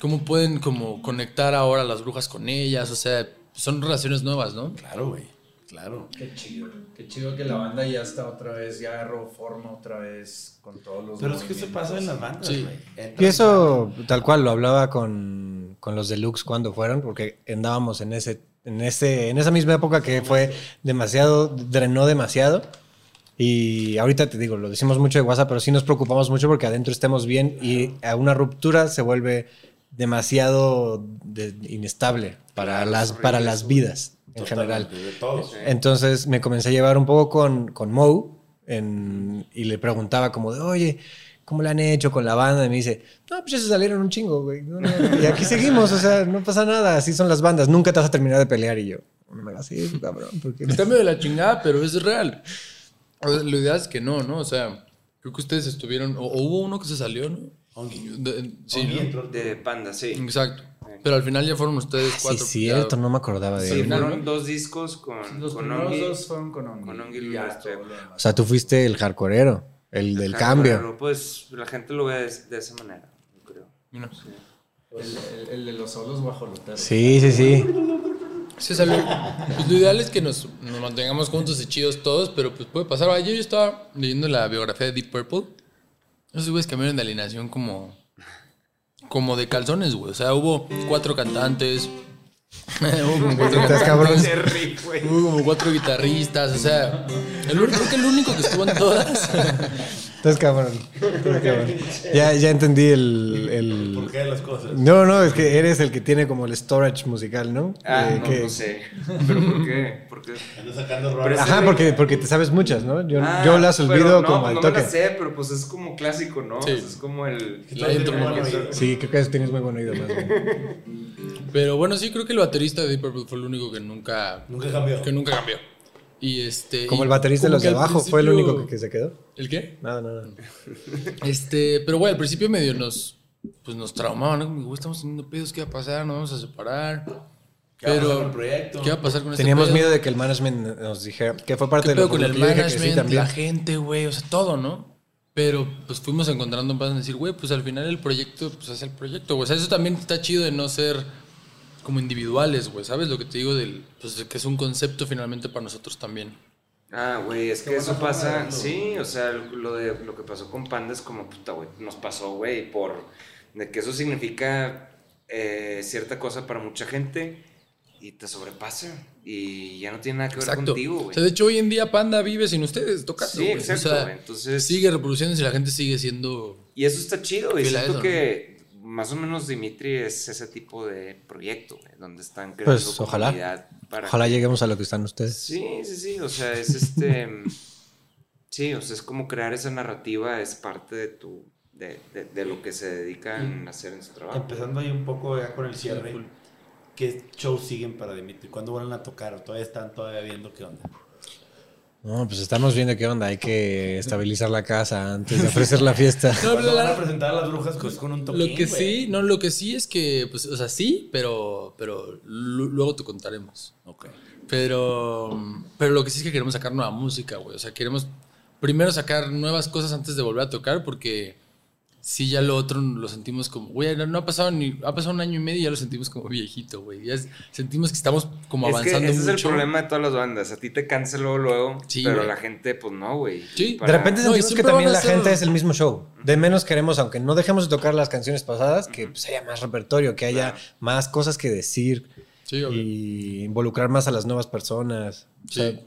cómo pueden como conectar ahora las brujas con ellas. O sea, son relaciones nuevas, ¿no? claro, güey. Claro. Qué chido. Qué chido que la banda ya está otra vez, ya agarró forma otra vez con todos los. Pero es que eso movimientos. pasa en las bandas, Sí. Y eso, tal cual, lo hablaba con, con los deluxe cuando fueron, porque andábamos en ese, en ese, en esa misma época que fue demasiado, drenó demasiado. Y ahorita te digo, lo decimos mucho de WhatsApp, pero sí nos preocupamos mucho porque adentro estemos bien y a una ruptura se vuelve demasiado de- inestable para las, para las vidas en general. Totalmente, De todos. Entonces me comencé a llevar un poco con, con Mo en- y le preguntaba como de, oye, ¿cómo le han hecho con la banda? Y me dice, no, pues ya se salieron un chingo, güey. No, no, y aquí seguimos, o sea, no pasa nada, así son las bandas, nunca te vas a terminar de pelear y yo, no me hagas eso, cabrón, porque Está medio de la chingada, pero es real. O sea, lo ideal es que no, ¿no? O sea, creo que ustedes estuvieron. O, o hubo uno que se salió, ¿no? De- sí, ¿no? entró. De Panda, sí. Exacto. Pero al final ya fueron ustedes Sí, cuatro. cierto, ya- no me acordaba de Sí, fueron dos discos con, Los con primeros Ongi. dos fueron con Ongi. con Ongi ya, este-. O sea, tú fuiste el hardcoreero, el del Ajá, cambio. pues la gente lo ve de, de esa manera, yo creo. Mira. El, el- el de los solos guajoloteros. Sí, sí, sí. Sí, salió. Pues lo ideal es que nos, nos mantengamos juntos y chidos todos, pero pues puede pasar. Ayer yo estaba leyendo la biografía de Deep Purple. Esos güeyes cambiaron de alineación como. Como de calzones, güey. O sea, hubo cuatro cantantes. hubo como cuatro cantantes. Hubo como cuatro guitarristas. O sea, el, creo que el único que estuvo en todas. Estás cabrón. estás cabrón. Ya, ya entendí el, el- ¿Por qué las cosas? No, no, es que eres el que tiene como el storage musical, ¿no? Ah, Eh, no, que- no sé. ¿Pero por qué? Porque... Ando sacando rolas. Ajá, porque, porque te sabes muchas, ¿no? Yo, Ah, yo las olvido no, como pues al no toque. me la sé, pero pues es como clásico, ¿no? Sí. Sea, es como el... La intro, ¿no? Sí, creo que tienes muy buen oído más bien. Pero bueno, sí, creo que el baterista de Deep Purple fue el único que nunca. Nunca cambió. Que nunca cambió. Y este. Como y el baterista de los de abajo fue el único que, que se quedó. ¿El qué? Nada, nada. Este, pero güey, al principio medio nos, pues nos traumaban, ¿no? Como, güey, estamos teniendo pedos, ¿qué va a pasar? Nos vamos a separar. ¿Qué va a pasar Pero, con el proyecto? ¿qué va a pasar con Teníamos miedo de que el management nos dijera que fue parte ¿Qué de lo con el que sí management, también. la gente, güey? O sea, todo, ¿no? Pero pues fuimos encontrando un paso en decir, güey, pues al final el proyecto, pues es el proyecto, güey. O sea, eso también está chido de no ser como individuales, güey. ¿Sabes lo que te digo del, pues de que es un concepto finalmente para nosotros también? Ah, güey, es que eso pasa, sí, o sea, lo de lo que pasó con Panda es como, puta, güey, nos pasó, güey, por, de que eso significa eh, cierta cosa para mucha gente y te sobrepasa y ya no tiene nada que ver Exacto. contigo, o güey. sea, de hecho, hoy en día Panda vive sin ustedes tocando. Sí, güey. exacto, O sea, güey. Entonces- sigue reproduciéndose y la gente sigue siendo. Y eso está chido, y Fila siento eso, que más o menos Dimitri es ese tipo de proyecto, güey, donde están creando Pues ojalá. comunidad para Ojalá que- lleguemos a lo que están ustedes. Sí, sí, sí, o sea, es este... sí, o sea, es como crear esa narrativa, es parte de tu... De, de, de lo que se dedican a hacer en su trabajo. Empezando ahí un poco ya con el cierre. ¿Qué shows siguen para Dimitri? ¿Cuándo vuelven a tocar? ¿O todavía están todavía viendo qué onda? No, pues estamos viendo qué onda. Hay que estabilizar la casa antes de ofrecer la fiesta. No, ¿Cuándo la- van a presentar a las brujas pues, con un toquín, Lo que sí, no, lo que sí es que, pues, o sea, sí, pero, pero lu- luego te contaremos. Ok. Pero, pero lo que sí es que queremos sacar nueva música, güey. O sea, queremos primero sacar nuevas cosas antes de volver a tocar, porque sí, ya lo otro lo sentimos como, güey, no, no ha pasado ni, ha pasado un año y medio y ya lo sentimos como viejito, güey. Ya es- sentimos que estamos como Es que avanzando ese es el problema de todas las bandas. A ti te cansa luego, luego, Sí, pero güey. la gente, pues no, güey. Sí. Para- De repente No, sentimos que también la gente es el mismo show. De menos queremos, aunque no dejemos de tocar las canciones pasadas, que pues, haya más repertorio, que haya más cosas que decir Sí, y involucrar más a las nuevas personas. O sea, Sí.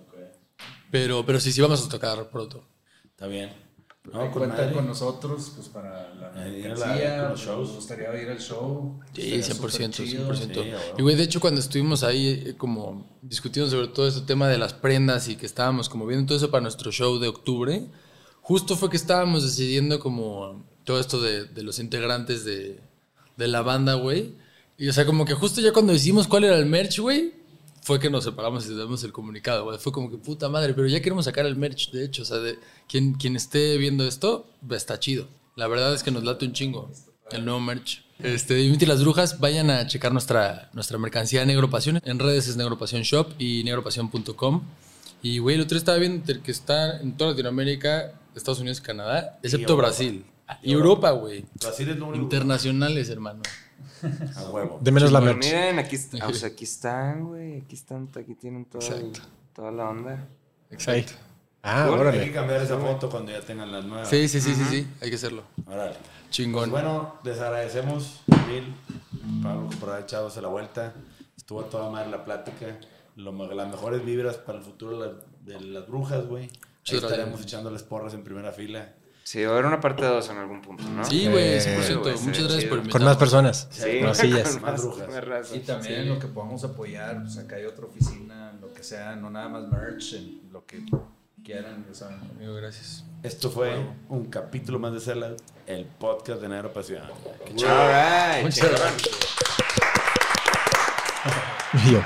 Pero, pero sí, sí vamos a tocar pronto. Está bien. No, No, con cuentan madre. con nosotros pues para la mercancía, los shows. Nos gustaría ir al show. Sí, Estaría 100%, súper chido. 100%. Sí, y güey, de hecho, cuando estuvimos ahí eh, como discutiendo sobre todo este tema de las prendas y que estábamos como viendo todo eso para nuestro show de octubre, justo fue que estábamos decidiendo como todo esto de, de los integrantes de, de la banda, güey. Y o sea, como que justo ya cuando hicimos cuál era el merch, güey, fue que nos separamos y damos el comunicado, güey. Fue como que puta madre, pero ya queremos sacar el merch, de hecho. O sea, de quien, quien esté viendo esto, está chido. La verdad es que nos late un chingo el nuevo merch. Este, Dimitri y las Brujas, vayan a checar nuestra, nuestra mercancía Negro Pasión. En redes es Negro Pasión Shop y negropasión.com. Y, güey, el otro día estaba viendo que está en toda Latinoamérica, Estados Unidos y Canadá, excepto. Brasil. Y Europa, güey. Brasil es lo único. Internacionales, hermano. A huevo. de menos la Pues merch. miren, aquí, está, o sea, aquí están, güey. Aquí están, aquí tienen el- Exacto. toda la onda. Exacto. Ah, Cool. Hay órale. que cambiar esa foto cuando ya tengan las nuevas. Sí, sí, sí, sí, sí. Hay que hacerlo. Órale. Chingón. Pues bueno, les agradecemos mil, Pablo, por haber echado la vuelta. Estuvo a toda madre la plática. Lo, las mejores vibras para el futuro de las, de las brujas, güey. Ahí estaremos echando las porras en primera fila. Sí, va a haber una parte 2 en algún punto, ¿no? Sí, güey, Eh, 100%. güey, Muchas gracias chido. por Con invitarme. más personas. Sí, Más sillas. más, brujas. más raza. Y también en lo que podamos apoyar, pues acá hay otra oficina, en lo que sea, no nada más merch, en lo que quieran, ya saben. Amigo, gracias. Esto fue un capítulo más de Sellout, el podcast de Negro Pasión. All right, Muchas gracias. Muy bien.